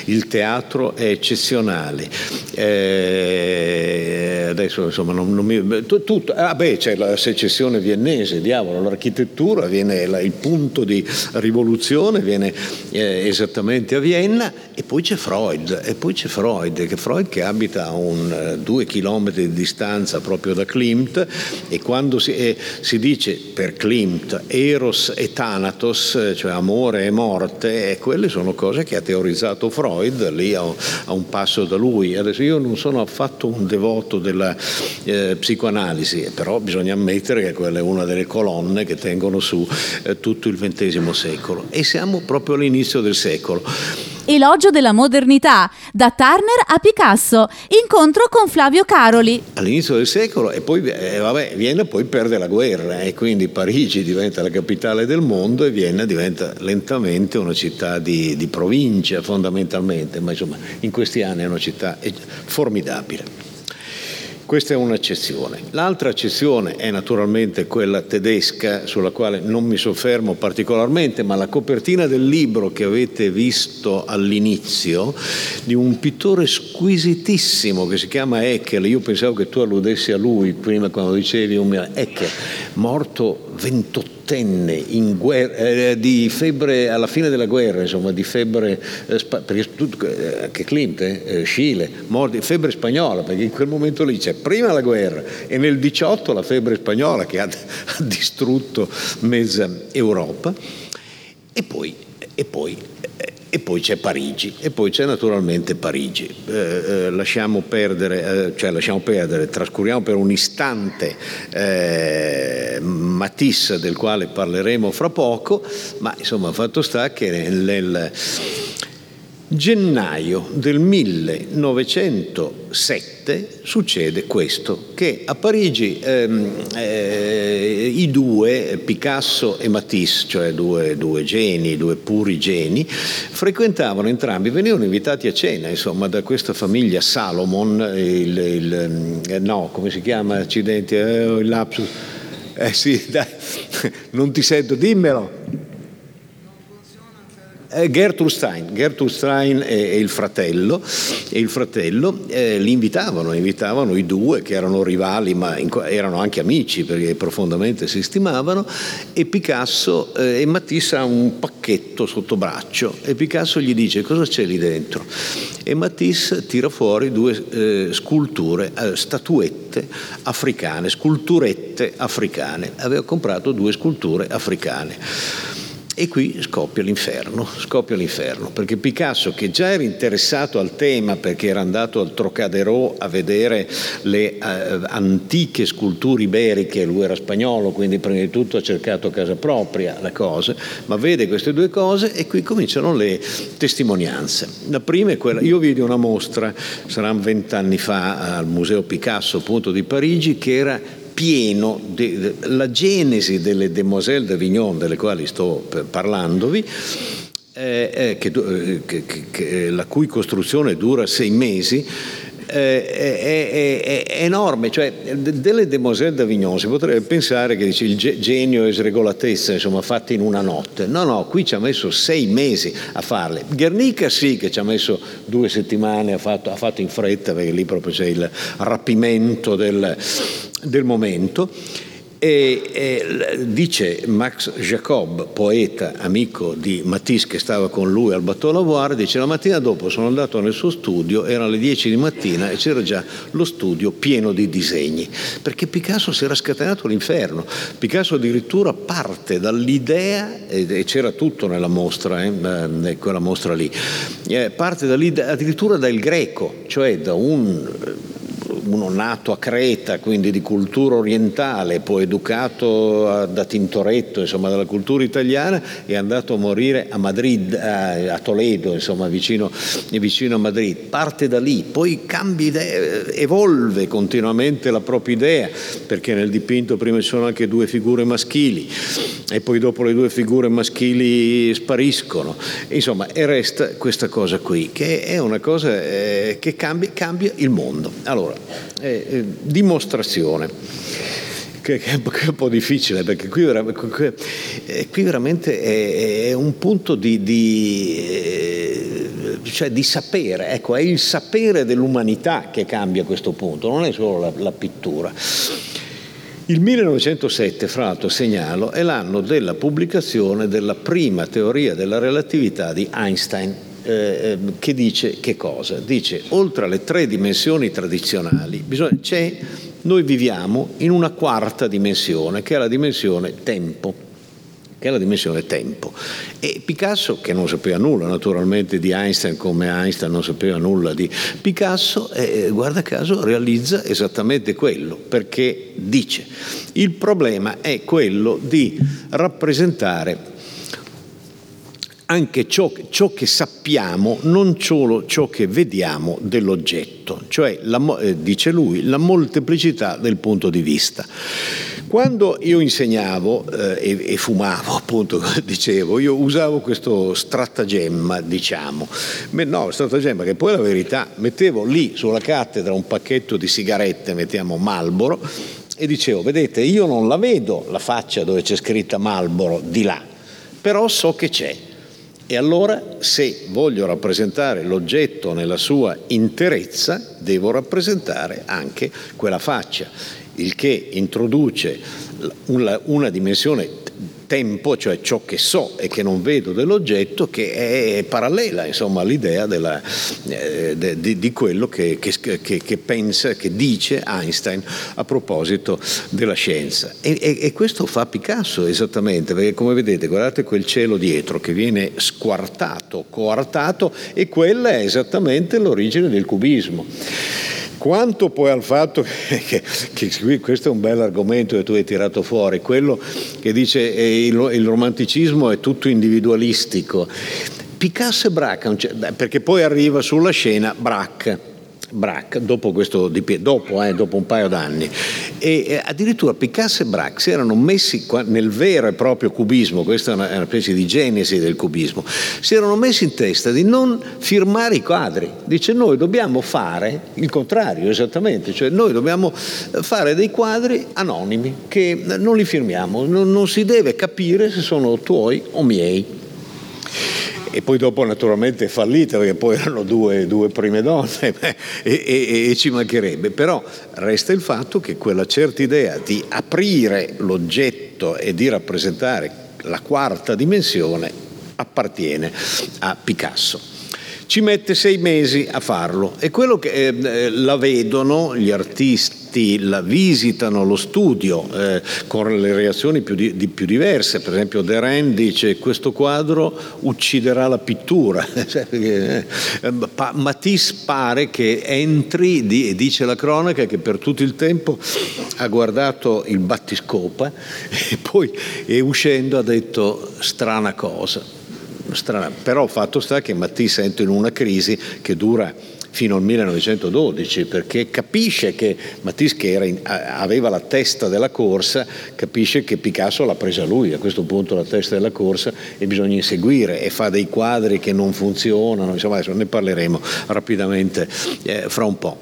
il teatro è eccezionale. Eh, adesso insomma non, non mi, tutto, ah beh c'è la secessione viennese, diavolo, l'architettura viene, il punto di rivoluzione viene eh, esattamente a Vienna e poi c'è Freud, e poi c'è Freud, che Freud che abita a un, eh, due chilometri di distanza proprio da Klimt e quando si, eh, si dice per Klimt Eros e Thanatos, eh, cioè amore e morte, eh, quelle sono cose che ha teorizzato Freud lì a, un passo da lui. Adesso io non sono affatto un devoto della eh, psicoanalisi, però bisogna ammettere che quella è una delle colonne che tengono su eh, tutto il XX secolo e siamo proprio all'inizio del secolo.
Elogio della modernità, da Turner a Picasso, incontro con Flavio Caroli.
All'inizio del secolo e poi eh, vabbè, Vienna poi perde la guerra e quindi Parigi diventa la capitale del mondo e Vienna diventa lentamente una città di, di provincia fondamentalmente, ma insomma in questi anni è una città formidabile. Questa è un'accezione. L'altra accezione è naturalmente quella tedesca, sulla quale non mi soffermo particolarmente, ma la copertina del libro che avete visto all'inizio, di un pittore squisitissimo che si chiama Eckel, io pensavo che tu alludessi a lui prima quando dicevi Eckel, morto 28enne in guerra, eh, febbre alla fine della guerra, insomma, di febbre, eh, perché tutto, eh, anche Klimt, eh, Scile, morti, febbre spagnola, perché in quel momento lì c'è prima la guerra e nel 18 la febbre spagnola che ha, ha distrutto mezza Europa e poi, e poi e poi c'è Parigi, e poi c'è naturalmente Parigi. Eh, eh, lasciamo, perdere, eh, cioè lasciamo perdere, trascuriamo per un istante eh, Matisse, del quale parleremo fra poco, ma insomma fatto sta che nel gennaio del 1907 succede questo, che a Parigi ehm, eh, i due, Picasso e Matisse, cioè due, due, geni, due puri geni, frequentavano entrambi, venivano invitati a cena, insomma, da questa famiglia Salomon, il, il, eh, no, come si chiama, accidenti, eh, il lapsus, eh sì, dai, non ti sento, dimmelo. Eh, Gertrude Stein, Gertrude Stein e, e il fratello, e il fratello eh, li invitavano, invitavano i due che erano rivali ma in, erano anche amici perché profondamente si stimavano. E Picasso eh, e Matisse ha un pacchetto sotto braccio. E Picasso gli dice cosa c'è lì dentro? E Matisse tira fuori due eh, sculture, eh, statuette africane, sculturette africane, aveva comprato due sculture africane. E qui scoppia l'inferno, scoppia l'inferno, perché Picasso, che già era interessato al tema perché era andato al Trocadero a vedere le eh, antiche sculture iberiche, lui era spagnolo, quindi prima di tutto ha cercato a casa propria la cosa, ma vede queste due cose e qui cominciano le testimonianze. La prima è quella, io vidi una mostra, saranno vent'anni fa, al Museo Picasso appunto di Parigi, che era pieno, de, la genesi delle Demoiselles d'Avignon, delle quali sto parlandovi, eh, che, che, che, la cui costruzione dura sei mesi, eh, è, è, è, enorme, cioè delle Demoiselles d'Avignon si potrebbe pensare che dice, il genio e sregolatezza insomma fatte in una notte, no no, qui ci ha messo sei mesi a farle, Guernica sì che ci ha messo due settimane, ha fatto, ha fatto in fretta perché lì proprio c'è il rapimento del, del momento e, e, dice Max Jacob, poeta, amico di Matisse che stava con lui al Bateau Lavoir, dice la mattina dopo sono andato nel suo studio, erano le 10 di mattina e c'era già lo studio pieno di disegni, perché Picasso si era scatenato l'inferno. Picasso addirittura parte dall'idea, e c'era tutto nella mostra, eh, quella mostra lì, eh, parte addirittura dal greco, cioè da un uno nato a Creta, quindi di cultura orientale, poi educato da Tintoretto, insomma dalla cultura italiana, è andato a morire a Madrid, a Toledo, insomma vicino, vicino a Madrid. Parte da lì, poi cambia idea, evolve continuamente la propria idea, perché nel dipinto prima ci sono anche due figure maschili e poi dopo le due figure maschili spariscono. Insomma, e resta questa cosa qui, che è una cosa eh, che cambia, cambia il mondo. Allora, eh, eh, dimostrazione. Che, che, è un po' difficile perché qui, eh, qui veramente è, è, un punto di, di, eh, cioè di, sapere, ecco, è il sapere dell'umanità che cambia questo punto, non è solo la, la pittura. Il 1907, fra l'altro segnalo, è l'anno della pubblicazione della prima teoria della relatività di Einstein eh, ehm, che dice che cosa? Dice, oltre alle tre dimensioni tradizionali, bisogna, c'è, noi viviamo in una quarta dimensione, che è la dimensione tempo che è la dimensione tempo. E Picasso, che non sapeva nulla naturalmente di Einstein, come Einstein non sapeva nulla di Picasso, eh, guarda caso realizza esattamente quello, perché dice il problema è quello di rappresentare anche ciò, ciò, che sappiamo, non solo ciò che vediamo dell'oggetto, cioè, la, eh, dice lui, la molteplicità del punto di vista. Quando io insegnavo eh, e, e, fumavo, appunto, dicevo, io usavo questo stratagemma, diciamo. No, stratagemma che poi è la verità. Mettevo lì sulla cattedra un pacchetto di sigarette, mettiamo Malboro, e dicevo, vedete, io non la vedo la faccia dove c'è scritta Malboro di là, però so che c'è. E allora se voglio rappresentare l'oggetto nella sua interezza, devo rappresentare anche quella faccia il che introduce una, dimensione tempo, cioè ciò che so e che non vedo dell'oggetto, che è parallela insomma, all'idea della, eh, de, di, di, quello che, che, che, che, pensa, che dice Einstein a proposito della scienza. E, e, e, questo fa Picasso esattamente, perché come vedete, guardate quel cielo dietro che viene squartato, coartato, e quella è esattamente l'origine del cubismo. Quanto poi al fatto che, che, che, questo è un bel argomento che tu hai tirato fuori, quello che dice eh, il, il romanticismo è tutto individualistico. Picasso e Braque, perché poi arriva sulla scena Braque Braque, dopo, questo, dopo, eh, dopo un paio d'anni. E eh, addirittura Picasso e Braque si erano messi nel vero e proprio cubismo, questa è una, è una specie di genesi del cubismo, si erano messi in testa di non firmare i quadri. Dice noi dobbiamo fare il contrario, esattamente, cioè noi dobbiamo fare dei quadri anonimi che non li firmiamo, non, non si deve capire se sono tuoi o miei e poi dopo naturalmente è fallita perché poi erano due, due prime donne e, e, e, ci mancherebbe, però resta il fatto che quella certa idea di aprire l'oggetto e di rappresentare la quarta dimensione appartiene a Picasso. Ci mette sei mesi a farlo e quello che eh, la vedono gli artisti la visitano lo studio eh, con le reazioni più, di, di, più diverse. Per esempio Deren dice questo quadro ucciderà la pittura. Cioè, eh, Matisse pare che entri, di, dice la cronaca, che per tutto il tempo ha guardato il battiscopa e poi e uscendo ha detto strana cosa strana. Però fatto sta che Matisse entra in una crisi che dura fino al 1912 perché capisce che Matisse che in, aveva la testa della corsa capisce che Picasso l'ha presa lui a questo punto la testa della corsa e bisogna inseguire e fa dei quadri che non funzionano insomma adesso ne parleremo rapidamente eh, fra un po'.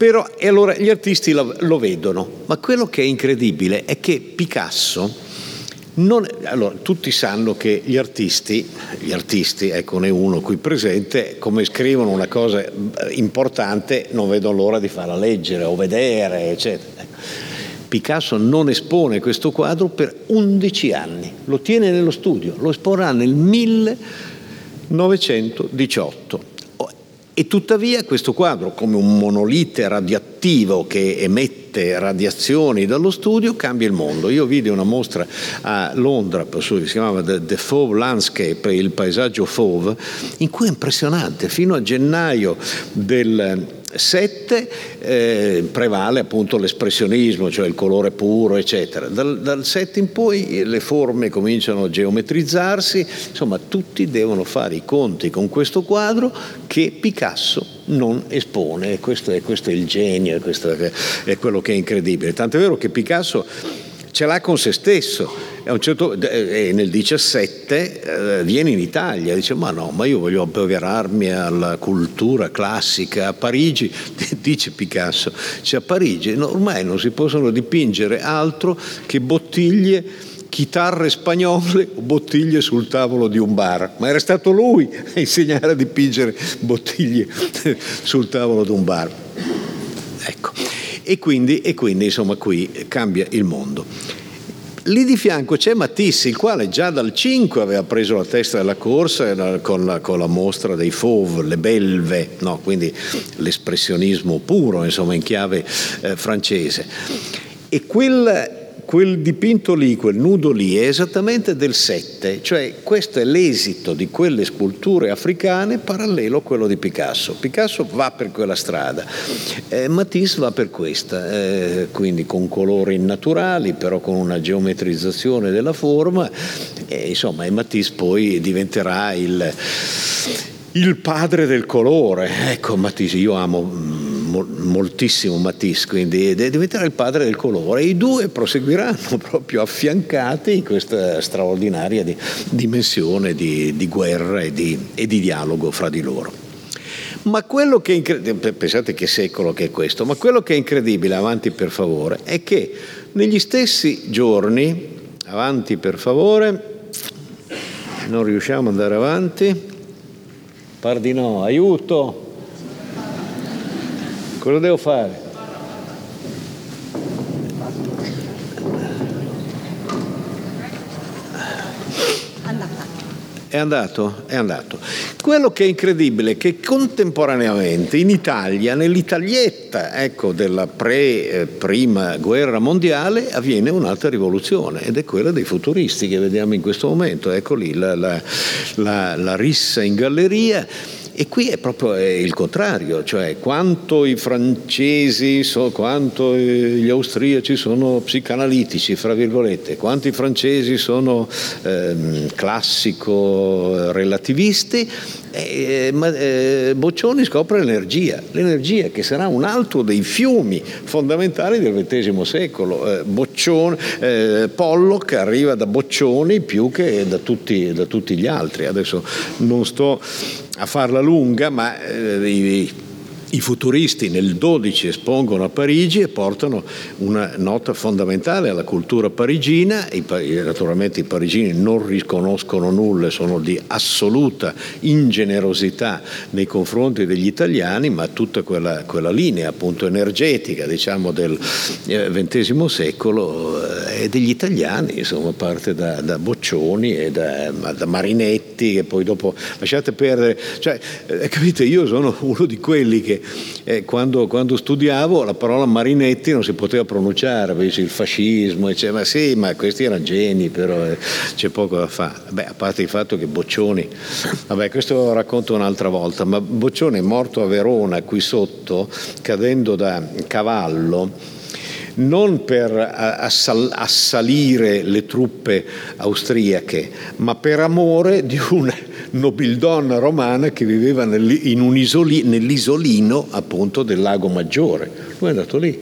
Però, e allora gli artisti lo, lo vedono, ma quello che è incredibile è che Picasso non, allora, tutti sanno che gli artisti, gli artisti, ecco ne uno qui presente, come scrivono una cosa eh, importante non vedono l'ora di farla leggere o vedere, eccetera. Picasso non espone questo quadro per 11 anni, lo tiene nello studio, lo esporrà nel 1918 e tuttavia questo quadro, come un monolite radioattivo che emette radiazioni dallo studio, cambia il mondo. Io vidi una mostra a Londra, si chiamava The, Fauve Landscape, il paesaggio Fauve, in cui è impressionante, fino a gennaio del 7 eh, prevale appunto l'espressionismo, cioè il colore puro, eccetera. Dal, dal 7 in poi le forme cominciano a geometrizzarsi, insomma tutti devono fare i conti con questo quadro che Picasso non espone, questo è, questo è il genio, questo è quello che è incredibile. Tant'è vero che Picasso ce l'ha con se stesso. E certo, nel 17 eh, viene in Italia, dice ma no, ma io voglio appoverarmi alla cultura classica a Parigi, dice Picasso, cioè a Parigi ormai non si possono dipingere altro che bottiglie chitarre spagnole o bottiglie sul tavolo di un bar, ma era stato lui a insegnare a dipingere bottiglie sul tavolo di un bar. Ecco. E quindi, e quindi insomma qui cambia il mondo. Lì di fianco c'è Matisse, il quale già dal 5 aveva preso la testa della corsa con la, con la mostra dei Fauve, le belve, no? quindi l'espressionismo puro, insomma, in chiave eh, francese. E quel quel dipinto lì, quel nudo lì è esattamente del 7, cioè questo è l'esito di quelle sculture africane parallelo a quello di Picasso. Picasso va per quella strada, eh, Matisse va per questa, eh, quindi con colori naturali, però con una geometrizzazione della forma, e, insomma, e Matisse poi diventerà il, il padre del colore. Ecco Matisse, io amo moltissimo Matisse, quindi diventerà il padre del colore e i due proseguiranno proprio affiancati in questa straordinaria di, dimensione di, di guerra e di, e di dialogo fra di loro. Ma quello che è incredibile, pensate che secolo che è questo, ma quello che è incredibile, avanti per favore, è che negli stessi giorni, avanti per favore, non riusciamo ad andare avanti, par di no, aiuto, cosa devo fare? È andato? È andato. Quello che è incredibile è che contemporaneamente in Italia, nell'Italietta ecco, della pre-prima guerra mondiale, avviene un'altra rivoluzione ed è quella dei futuristi che vediamo in questo momento. Ecco lì la, la, la, la rissa in galleria e qui è proprio il contrario, cioè quanto i francesi, quanto gli austriaci sono psicanalitici, fra virgolette, quanto i francesi sono eh, classico relativisti, eh, eh, Boccioni scopre l'energia, l'energia che sarà un altro dei fiumi fondamentali del XX secolo. Eh, Boccioni, eh, Pollock arriva da Boccioni più che da tutti, da tutti gli altri. Adesso non sto a farla lunga, ma eh, i, futuristi nel 12 espongono a Parigi e portano una nota fondamentale alla cultura parigina, naturalmente i parigini non riconoscono nulla, sono di assoluta ingenerosità nei confronti degli italiani, ma tutta quella, quella linea appunto energetica diciamo, del XX eh, secolo eh, è degli italiani, insomma parte da, da Boccioni e da, da, Marinetti che poi dopo lasciate perdere, cioè, eh, capite, io sono uno di quelli che eh, quando, quando, studiavo la parola Marinetti non si poteva pronunciare, il fascismo, diceva ma sì, ma questi erano geni, però eh, c'è poco da fare. Beh, a parte il fatto che Boccioni, vabbè questo lo racconto un'altra volta, ma Boccioni è morto a Verona qui sotto, cadendo da cavallo non per assalire le truppe austriache, ma per amore di una nobildonna romana che viveva isoli, nell'isolino appunto del lago Maggiore. Lui è andato lì,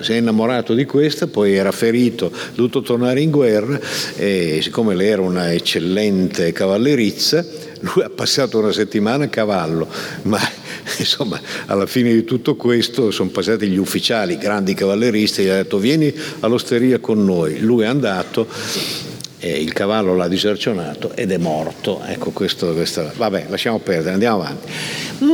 si è innamorato di questa, poi era ferito, ha dovuto tornare in guerra e siccome lei era una eccellente cavallerizza, lui ha passato una settimana a cavallo, ma insomma alla fine di tutto questo sono passati gli ufficiali, grandi cavalleristi, gli hanno detto vieni all'osteria con noi, lui è andato eh, il cavallo l'ha disercionato ed è morto. Ecco, questo, questo, vabbè, lasciamo perdere, andiamo avanti.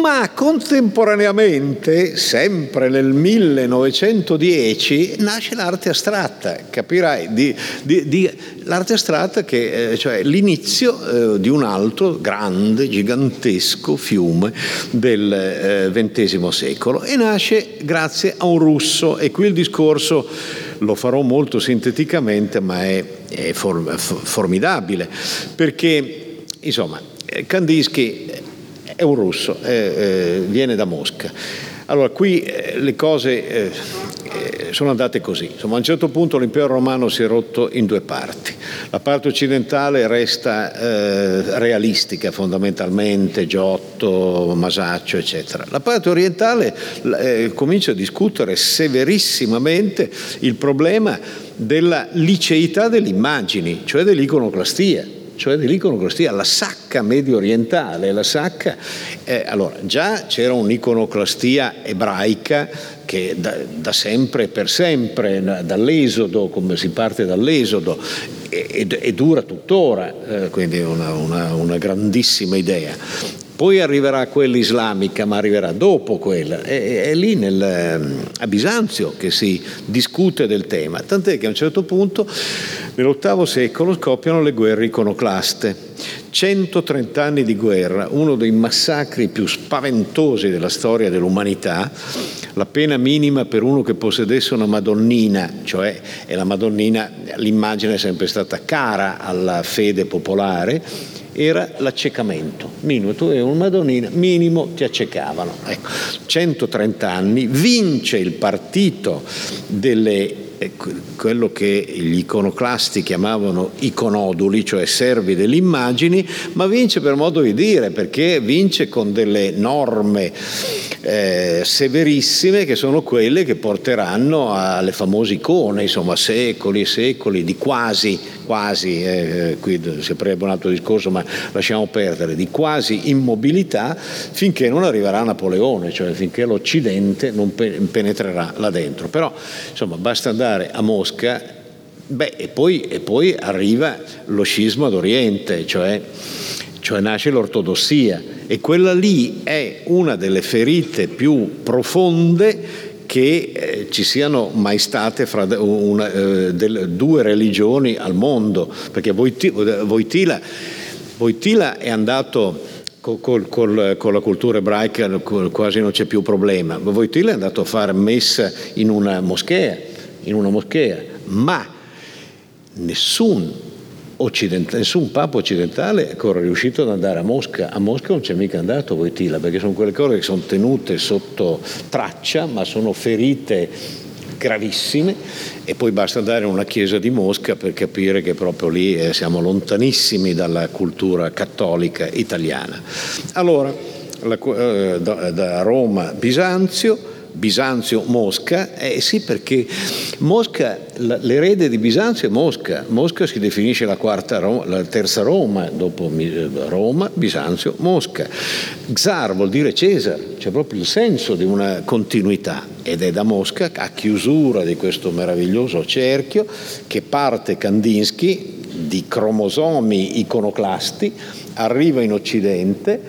Ma contemporaneamente, sempre nel 1910, nasce l'arte astratta, capirai, di, di, di, l'arte astratta che eh, cioè l'inizio eh, di un altro grande, gigantesco fiume del XX eh, secolo e nasce grazie a un russo e qui il discorso lo farò molto sinteticamente, ma è, è for, formidabile, perché insomma Kandinsky è un russo, eh, eh, viene da Mosca. Allora, qui eh, le cose eh, sono andate così. Insomma, a un certo punto l'impero romano si è rotto in due parti. La parte occidentale resta eh, realistica fondamentalmente, Giotto, Masaccio, eccetera. La parte orientale eh, comincia a discutere severissimamente il problema della liceità delle immagini, cioè dell'iconoclastia cioè dell'iconoclastia, la sacca medio orientale, la sacca, eh, allora già c'era un'iconoclastia ebraica che da, da sempre e per sempre, dall'esodo, come si parte dall'esodo, e, e, e dura tuttora, eh, quindi una, una, una grandissima idea. Poi arriverà quella islamica, ma arriverà dopo quella. È, è lì nel, ehm, a Bisanzio che si discute del tema, tant'è che a un certo punto, nell'VIII secolo, scoppiano le guerre iconoclaste. 130 anni di guerra, uno dei massacri più spaventosi della storia dell'umanità, la pena minima per uno che possedesse una Madonnina, cioè è la Madonnina, l'immagine è sempre stata cara alla fede popolare, era l'accecamento. Minimo, tu eri un Madonnina, minimo ti accecavano. Ecco, 130 anni, vince il partito delle quello che gli iconoclasti chiamavano iconoduli, cioè servi delle immagini, ma vince per modo di dire, perché vince con delle norme eh, severissime che sono quelle che porteranno alle famose icone, insomma secoli e secoli di quasi, quasi, eh, qui si aprirebbe un altro discorso ma lasciamo perdere, di quasi immobilità finché non arriverà Napoleone, cioè finché l'Occidente non penetrerà là dentro. Però insomma basta andare a Mosca Beh, e poi, e poi, arriva lo scisma d'Oriente, cioè, cioè nasce l'ortodossia e quella lì è una delle ferite più profonde che eh, ci siano mai state fra una, eh, due religioni al mondo, perché Voitila, Voitila è andato col, col, con la cultura ebraica quasi non c'è più problema, Voitila è andato a fare messa in una moschea, in una moschea ma nessun nessun papa occidentale è ancora riuscito ad andare a Mosca. A Mosca non c'è mica andato Voitila, perché sono quelle cose che sono tenute sotto traccia, ma sono ferite gravissime e poi basta andare in una chiesa di Mosca per capire che proprio lì eh, siamo lontanissimi dalla cultura cattolica italiana. Allora, la, eh, da, da Roma Bisanzio, Bisanzio-Mosca? Eh sì, perché Mosca, l'erede di Bisanzio è Mosca. Mosca si definisce la, Roma, la terza Roma, dopo Roma, Bisanzio, Mosca. Xar vuol dire Cesare, c'è proprio il senso di una continuità ed è da Mosca, a chiusura di questo meraviglioso cerchio, che parte Kandinsky di cromosomi iconoclasti, arriva in Occidente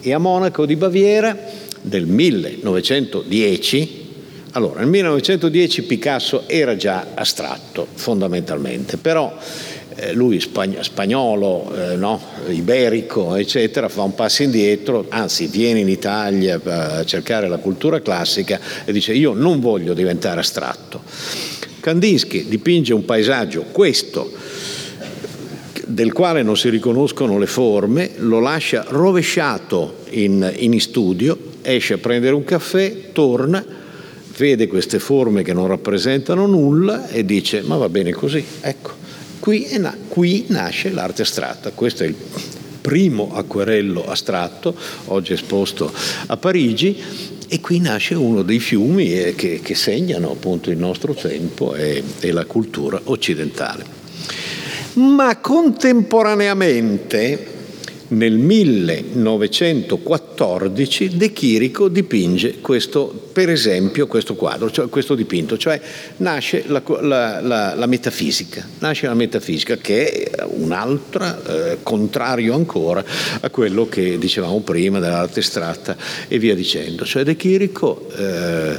e a Monaco di Baviera del 1910, allora nel 1910 Picasso era già astratto fondamentalmente, però eh, lui spagn- spagnolo, eh, no, iberico, eccetera, fa un passo indietro, anzi viene in Italia a cercare la cultura classica e dice io non voglio diventare astratto. Kandinsky dipinge un paesaggio, questo, del quale non si riconoscono le forme, lo lascia rovesciato in, in studio esce a prendere un caffè, torna, vede queste forme che non rappresentano nulla e dice ma va bene così, ecco, qui, na- qui nasce l'arte astratta, questo è il primo acquerello astratto, oggi esposto a Parigi, e qui nasce uno dei fiumi eh, che, che segnano appunto il nostro tempo e, e la cultura occidentale. Ma contemporaneamente nel 1914 De Chirico dipinge questo, per esempio, questo quadro, cioè questo dipinto, cioè nasce la, la, la, la metafisica, nasce la metafisica che è un altro eh, contrario ancora a quello che dicevamo prima dell'arte astratta e via dicendo. Cioè De Chirico eh,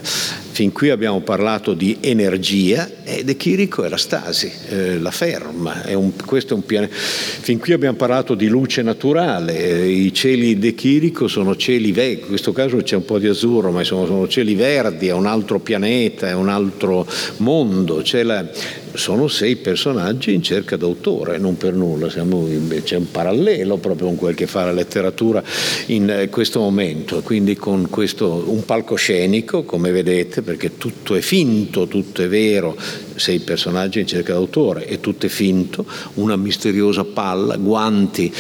Fin qui abbiamo parlato di energia e De Chirico è la stasi, eh, la ferma, è un, questo è un piano. Fin qui abbiamo parlato di luce naturale, eh, i cieli De Chirico sono cieli verdi, in questo caso c'è un po' di azzurro, ma sono, sono cieli verdi, è un altro pianeta, è un altro mondo, c'è la, sono sei personaggi in cerca d'autore, non per nulla, siamo, c'è un parallelo proprio con quel che fa la letteratura in eh, questo momento, quindi con questo, un palcoscenico, come vedete, perché tutto è finto, tutto è vero, sei personaggi in cerca d'autore e tutto è finto, una misteriosa palla, guanti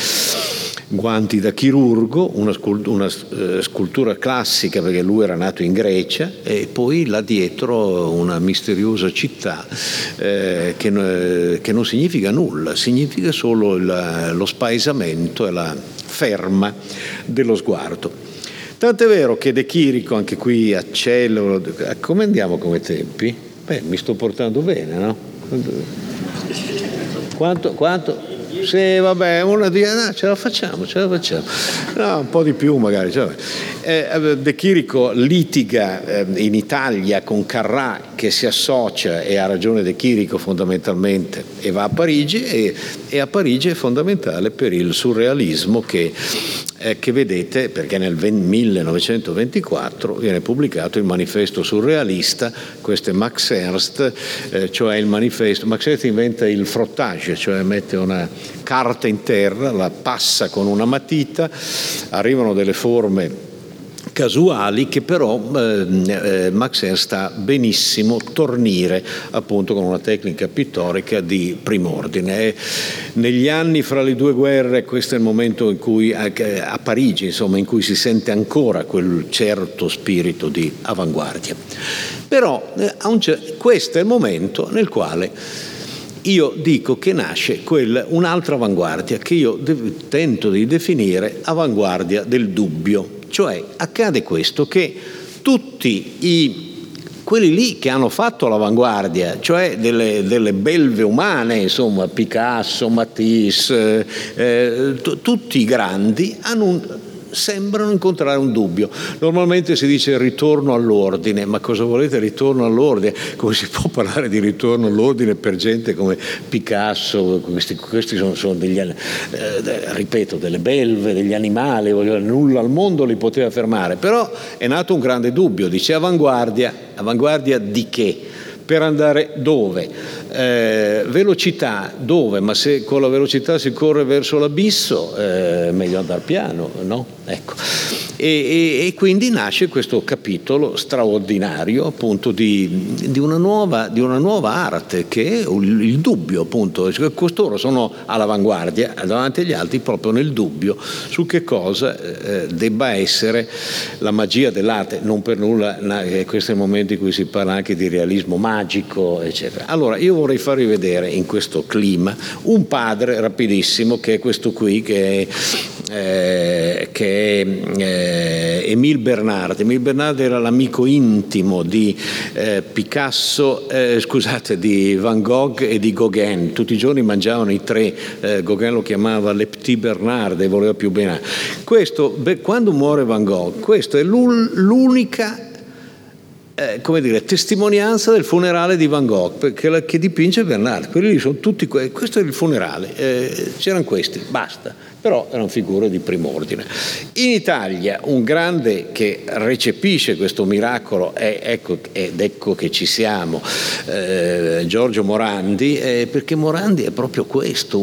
guanti da chirurgo, una, una uh, scultura classica perché lui era nato in Grecia e poi là dietro una misteriosa città eh, che, che, non significa nulla, significa solo il, lo spaesamento e la ferma dello sguardo. Tant'è vero che De Chirico, anche qui a cielo, come andiamo come tempi? Beh, mi sto portando bene, no? Quanto, quanto, sì, vabbè, uno dice, no, ce la facciamo, ce la facciamo. No, un po' di più magari. Cioè, eh, De Chirico litiga eh, in Italia con Carrà che si associa, e ha ragione De Chirico fondamentalmente, e va a Parigi e, e a Parigi è fondamentale per il surrealismo che eh, che vedete perché nel 1924 viene pubblicato il manifesto surrealista, questo è Max Ernst, eh, cioè il manifesto, Max Ernst inventa il frottage, cioè mette una carta in terra, la passa con una matita, arrivano delle forme casuali che però eh, eh, Max sta benissimo tornire appunto con una tecnica pittorica di prim'ordine. E negli anni fra le due guerre questo è il momento in cui a Parigi insomma in cui si sente ancora quel certo spirito di avanguardia. Però eh, questo è il momento nel quale io dico che nasce quel, un'altra avanguardia che io tento di definire avanguardia del dubbio. Cioè accade questo che tutti i quelli lì che hanno fatto l'avanguardia, cioè delle, delle belve umane, insomma, Picasso, Matisse, eh, t- tutti i grandi, hanno un, sembrano incontrare un dubbio. Normalmente si dice ritorno all'ordine, ma cosa volete ritorno all'ordine? Come si può parlare di ritorno all'ordine per gente come Picasso? Questi, questi sono, sono, degli, eh, ripeto, delle belve, degli animali, nulla al mondo li poteva fermare. Però è nato un grande dubbio, dice avanguardia, avanguardia di che? Per andare dove? Eh, velocità dove? Ma se con la velocità si corre verso l'abisso, eh, meglio andare piano, no? Ecco. E, e, e, quindi nasce questo capitolo straordinario appunto di, di, una, nuova, di una, nuova, arte che è il, il dubbio appunto, cioè, costoro sono all'avanguardia davanti agli altri proprio nel dubbio su che cosa eh, debba essere la magia dell'arte, non per nulla questo è il momento in cui si parla anche di realismo magico eccetera. Allora io vorrei farvi vedere in questo clima un padre rapidissimo che è questo qui che eh, che eh, Emile Bernard. Emile Bernard era l'amico intimo di eh, Picasso, eh, scusate, di Van Gogh e di Gauguin. Tutti i giorni mangiavano i tre, eh, Gauguin lo chiamava Le Petit Bernard e voleva più bene. Questo, beh, quando muore Van Gogh, questa è l'unica eh, come dire, testimonianza del funerale di Van Gogh che, che dipinge Bernard. Tutti, questo è il funerale, eh, c'erano questi, basta, però erano figure di prim'ordine. In Italia un grande che recepisce questo miracolo è, ecco, ed ecco che ci siamo, eh, Giorgio Morandi, eh, perché Morandi è proprio questo,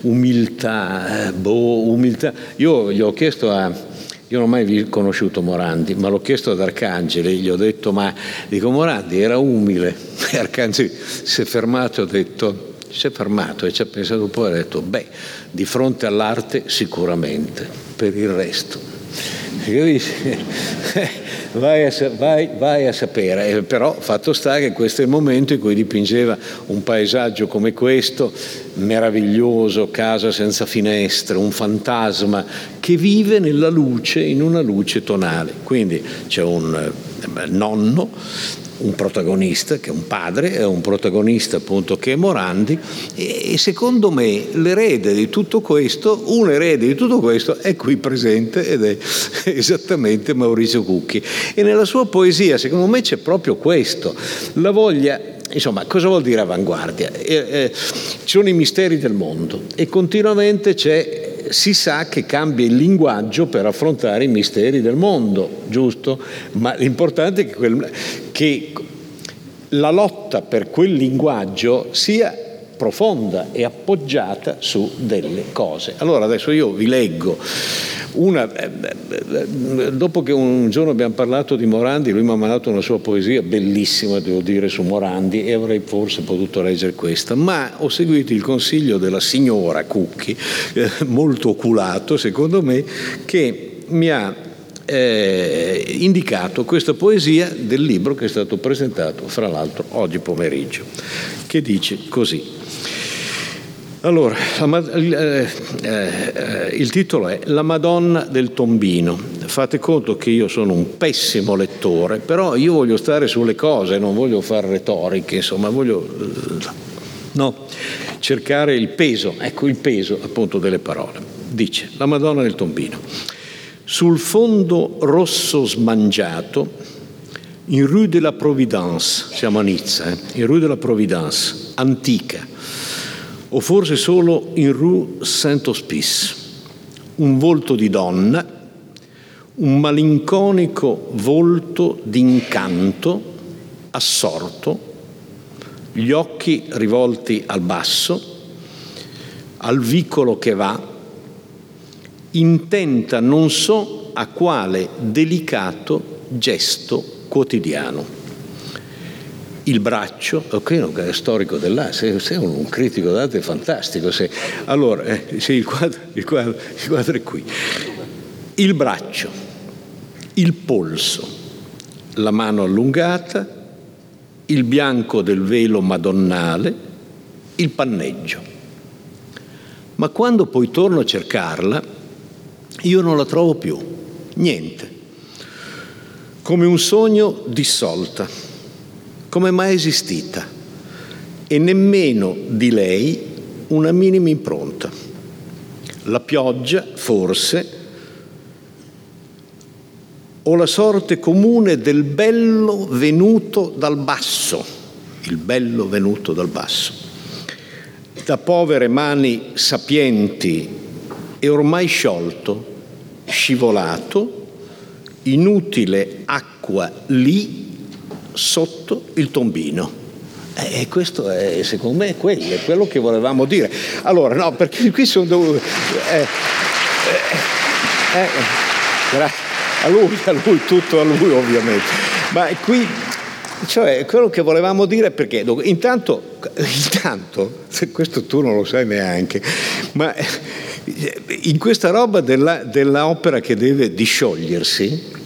umiltà, eh, boh, umiltà. Io gli ho chiesto a io non ho mai conosciuto Morandi, ma l'ho chiesto ad Arcangeli, gli ho detto, ma dico Morandi era umile. E Arcangeli si è fermato e ha detto, si è fermato e ci ha pensato un po' e ha detto, beh, di fronte all'arte sicuramente, per il resto. vai, a, vai, vai a, sapere, eh, però fatto sta che questo è il momento in cui dipingeva un paesaggio come questo, meraviglioso, casa senza finestre, un fantasma che vive nella luce, in una luce tonale. Quindi c'è un eh, nonno un protagonista che è un padre, è un protagonista appunto che è Morandi e, secondo me l'erede di tutto questo, un erede di tutto questo è qui presente ed è esattamente Maurizio Cucchi. E nella sua poesia secondo me c'è proprio questo, la voglia Insomma, cosa vuol dire avanguardia? Eh, eh, ci sono i misteri del mondo e continuamente si sa che cambia il linguaggio per affrontare i misteri del mondo, giusto? Ma l'importante è che, quel, che la lotta per quel linguaggio sia profonda e appoggiata su delle cose. Allora adesso io vi leggo una, eh, eh, dopo che un giorno abbiamo parlato di Morandi, lui mi ha mandato una sua poesia bellissima, devo dire, su Morandi e avrei forse potuto leggere questa, ma ho seguito il consiglio della signora Cucchi, eh, molto oculato secondo me, che mi ha eh, indicato questa poesia del libro che è stato presentato, fra l'altro, oggi pomeriggio, che dice così. Allora, eh, eh, il titolo è La Madonna del Tombino. Fate conto che io sono un pessimo lettore, però io voglio stare sulle cose, non voglio fare retoriche, insomma, voglio eh, no, cercare il peso, ecco il peso appunto delle parole. Dice La Madonna del Tombino. Sul fondo rosso smangiato, in Rue de la Providence, siamo a Nizza, eh, in Rue de la Providence, antica, o forse solo in Rue Saint-Hospice, un volto di donna, un malinconico volto d'incanto, assorto, gli occhi rivolti al basso, al vicolo che va, intenta non so a quale delicato gesto quotidiano. Il braccio, ok, è storico dell'arte, sei, sei un critico d'arte fantastico. Sei. Allora, eh, il, quadro, il, quadro, il quadro è qui. Il braccio, il polso, la mano allungata, il bianco del velo madonnale, il panneggio. Ma quando poi torno a cercarla, io non la trovo più, niente. Come un sogno dissolta, come mai esistita, e nemmeno di lei una minima impronta. La pioggia, forse, o la sorte comune del bello venuto dal basso, il bello venuto dal basso, da povere mani sapienti e ormai sciolto, scivolato, inutile acqua lì sotto il tombino. E questo è, secondo me, è quello, è quello che volevamo dire. Allora, no, perché qui sono dovuto... Eh, eh, eh, grazie a lui, a lui, tutto a lui ovviamente. Ma qui, cioè, quello che volevamo dire è perché, intanto, intanto, questo tu non lo sai neanche, ma in questa roba della, dell'opera che deve disciogliersi,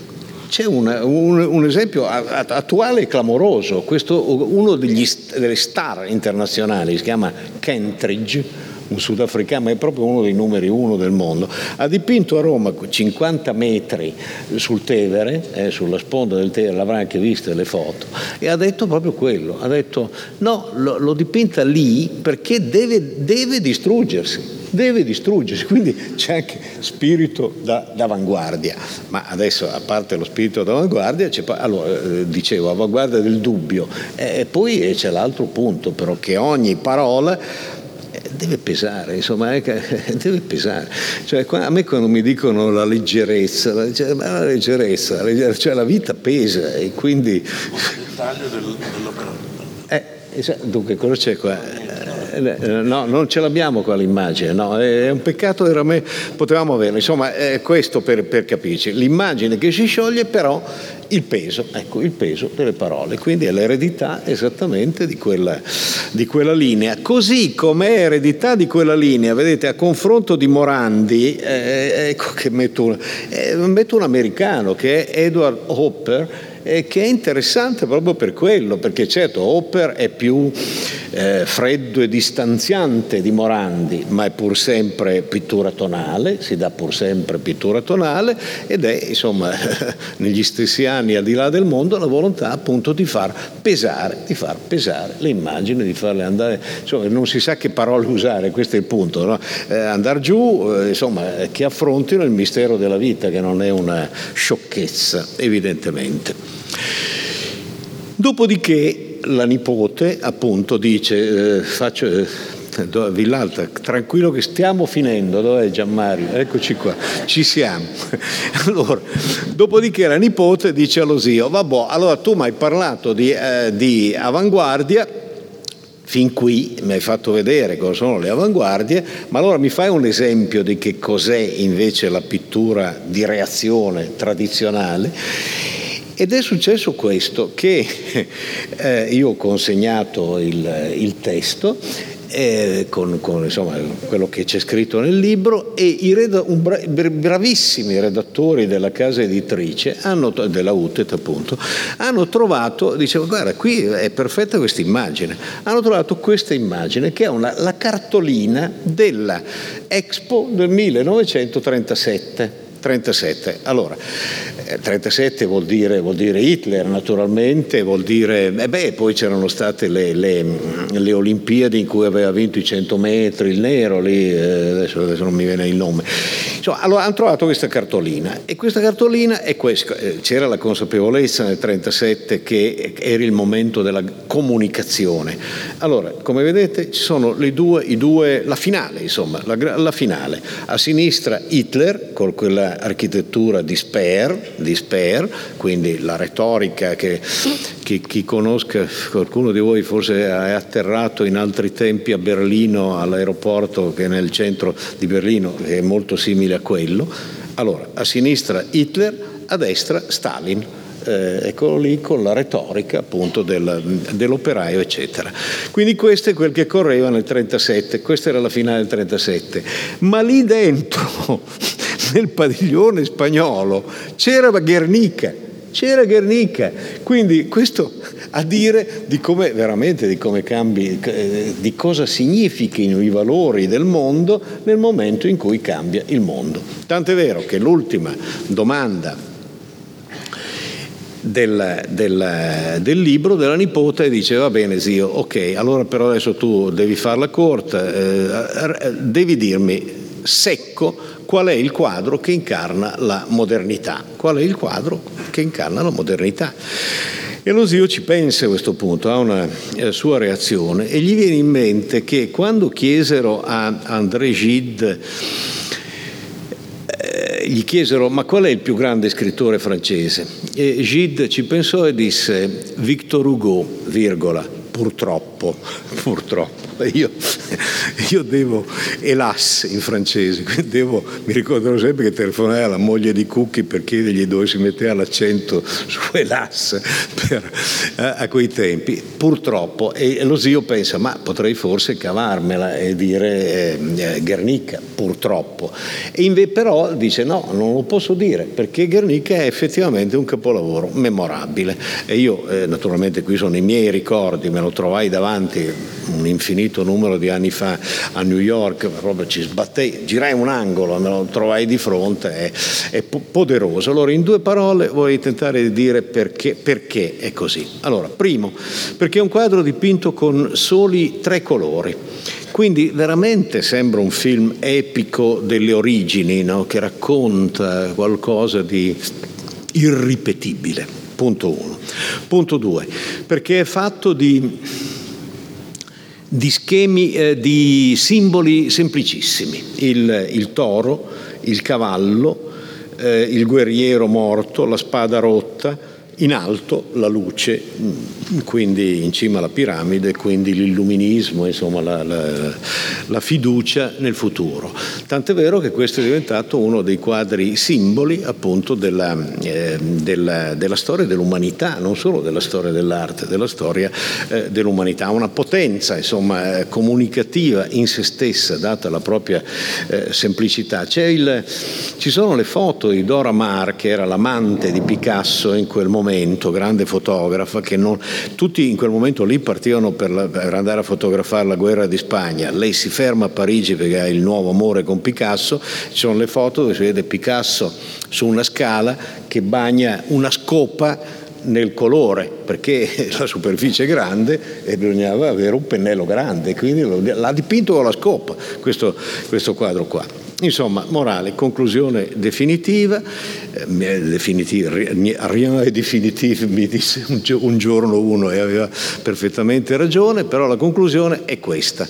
c'è una, un, un, esempio attuale e clamoroso, questo, uno degli, delle star internazionali, si chiama Kentridge, un sudafricano, ma è proprio uno dei numeri uno del mondo, ha dipinto a Roma 50 metri sul Tevere, eh, sulla sponda del Tevere, l'avrà anche vista le foto, e ha detto proprio quello, ha detto no, lo, l'ho dipinta lì perché deve, deve distruggersi deve distruggersi, quindi c'è anche spirito da, d'avanguardia, ma adesso a parte lo spirito d'avanguardia, c'è, allora, eh, dicevo, avanguardia del dubbio, e eh, poi c'è l'altro punto però che ogni parola deve pesare, insomma, deve pesare. Cioè, a me quando mi dicono la leggerezza, la, la leggerezza, la leggerezza, cioè la vita pesa e quindi... Il taglio dell'opera. Eh, dunque, cosa c'è qua? Eh, no, non ce l'abbiamo qua l'immagine, no, è un peccato veramente, potevamo averla, insomma, è questo per, per capirci, l'immagine che si scioglie però il peso, ecco, il peso delle parole, quindi è l'eredità esattamente di quella, di quella linea. Così come è eredità di quella linea, vedete, a confronto di Morandi, eh, ecco che metto, eh, metto un americano che è Edward Hopper, e che è interessante proprio per quello, perché certo Hopper è più eh, freddo e distanziante di Morandi, ma è pur sempre pittura tonale, si dà pur sempre pittura tonale ed è insomma negli stessi anni al di là del mondo la volontà appunto di far pesare, di far pesare le immagini, di farle andare, insomma non si sa che parole usare, questo è il punto, no? eh, andare giù, eh, insomma che affrontino il mistero della vita che non è una sciocchezza evidentemente. Dopodiché la nipote appunto dice, eh, faccio, eh, Villalta, tranquillo che stiamo finendo, dov'è Gianmario? Eccoci qua, ci siamo. Allora, dopodiché la nipote dice allo zio, vabbè, allora tu mi hai parlato di, eh, di avanguardia, fin qui mi hai fatto vedere cosa sono le avanguardie, ma allora mi fai un esempio di che cos'è invece la pittura di reazione tradizionale? Ed è successo questo, che eh, io ho consegnato il, il testo eh, con, con insomma, quello che c'è scritto nel libro e i reda- bra- bravissimi redattori della casa editrice, hanno, della UTET appunto, hanno trovato, dicevo guarda qui è perfetta questa immagine, hanno trovato questa immagine che è una, la cartolina della Expo del 1937. 37. Allora, 37 vuol dire, vuol dire, Hitler naturalmente, vuol dire, eh beh, poi c'erano state le, le, le, Olimpiadi in cui aveva vinto i 100 metri, il nero lì, eh, adesso, adesso, non mi viene il nome. Insomma, allora hanno trovato questa cartolina e questa cartolina è questa, eh, c'era la consapevolezza nel 37 che era il momento della comunicazione. Allora, come vedete ci sono due, i due la finale insomma, la, la finale. A sinistra Hitler con quella architettura di Speer, di Speer, quindi la retorica che chi, chi, conosca, qualcuno di voi forse è atterrato in altri tempi a Berlino, all'aeroporto che è nel centro di Berlino, che è molto simile simile a quello. Allora, a sinistra Hitler, a destra Stalin. Eh, eccolo lì con la retorica appunto del, dell'operaio eccetera quindi questo è quel che correva nel 37 questa era la finale del 37 ma lì dentro nel padiglione spagnolo c'era Guernica c'era Guernica quindi questo a dire di come veramente di come cambi, eh, di cosa significhino i valori del mondo nel momento in cui cambia il mondo. Tant'è vero che l'ultima domanda del, del, del, libro della nipote dice va bene zio, ok, allora però adesso tu devi farla corta, eh, devi dirmi secco qual è il quadro che incarna la modernità, qual è il quadro che incarna la modernità. E lo zio ci pensa a questo punto, ha una eh, sua reazione e gli viene in mente che quando chiesero a André Gide, eh, gli chiesero ma qual è il più grande scrittore francese? E Gide ci pensò e disse Victor Hugo, virgola, purtroppo, purtroppo. Io, io devo, elas in francese, devo, mi ricorderò sempre che telefonai alla moglie di Cucchi per chiedergli dove si metteva l'accento su elas per, a, eh, a quei tempi. Purtroppo, e lo zio pensa, ma potrei forse cavarmela e dire eh, Guernica, purtroppo. E invece però dice no, non lo posso dire, perché Guernica è effettivamente un capolavoro memorabile. E io, eh, naturalmente qui sono i miei ricordi, me lo trovai davanti un infinito numero di anni fa a New York, proprio ci sbattei, girai un angolo, me lo trovai di fronte, è, è poderoso. Allora, in due parole vorrei tentare di dire perché, perché è così. Allora, primo, perché è un quadro dipinto con soli tre colori. Quindi veramente sembra un film epico delle origini, no? che racconta qualcosa di irripetibile. Punto uno. Punto due, perché è fatto di di schemi, eh, di simboli semplicissimi. Il, il toro, il cavallo, eh, il guerriero morto, la spada rotta, in alto la luce, mm, quindi in cima alla piramide, quindi l'illuminismo, insomma la, la, la, fiducia nel futuro. Tant'è vero che questo è diventato uno dei quadri simboli appunto della, eh, della, della storia dell'umanità, non solo della storia dell'arte, della storia eh, dell'umanità, una potenza insomma, eh, comunicativa in se stessa, data la propria eh, semplicità. Il, ci sono le foto di Dora Maar, che era l'amante di Picasso in quel momento, momento, grande fotografa, che non, tutti in quel momento lì partivano per, la, per, andare a fotografare la guerra di Spagna. Lei si ferma a Parigi perché ha il nuovo amore con Picasso, ci sono le foto dove si vede Picasso su una scala che bagna una scopa nel colore, perché la superficie è grande e bisognava avere un pennello grande, quindi l'ha dipinto con la scopa questo, questo quadro qua. Insomma, morale, conclusione definitiva, eh, definitiva rien è definitivo, mi disse un giorno uno e aveva perfettamente ragione, però la conclusione è questa,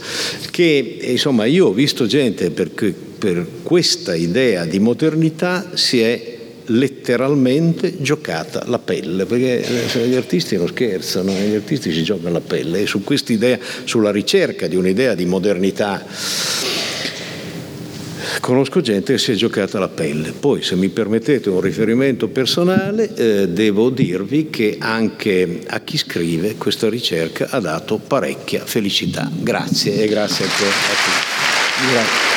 che insomma io ho visto gente perché per questa idea di modernità si è letteralmente giocata la pelle, perché eh, gli artisti non scherzano, gli artisti si giocano la pelle e su questa idea, sulla ricerca di un'idea di modernità conosco gente che si è giocata la pelle. Poi, se mi permettete un riferimento personale, eh, devo dirvi che anche a chi scrive questa ricerca ha dato parecchia felicità. Grazie e grazie a tutti. Grazie. Grazie. grazie.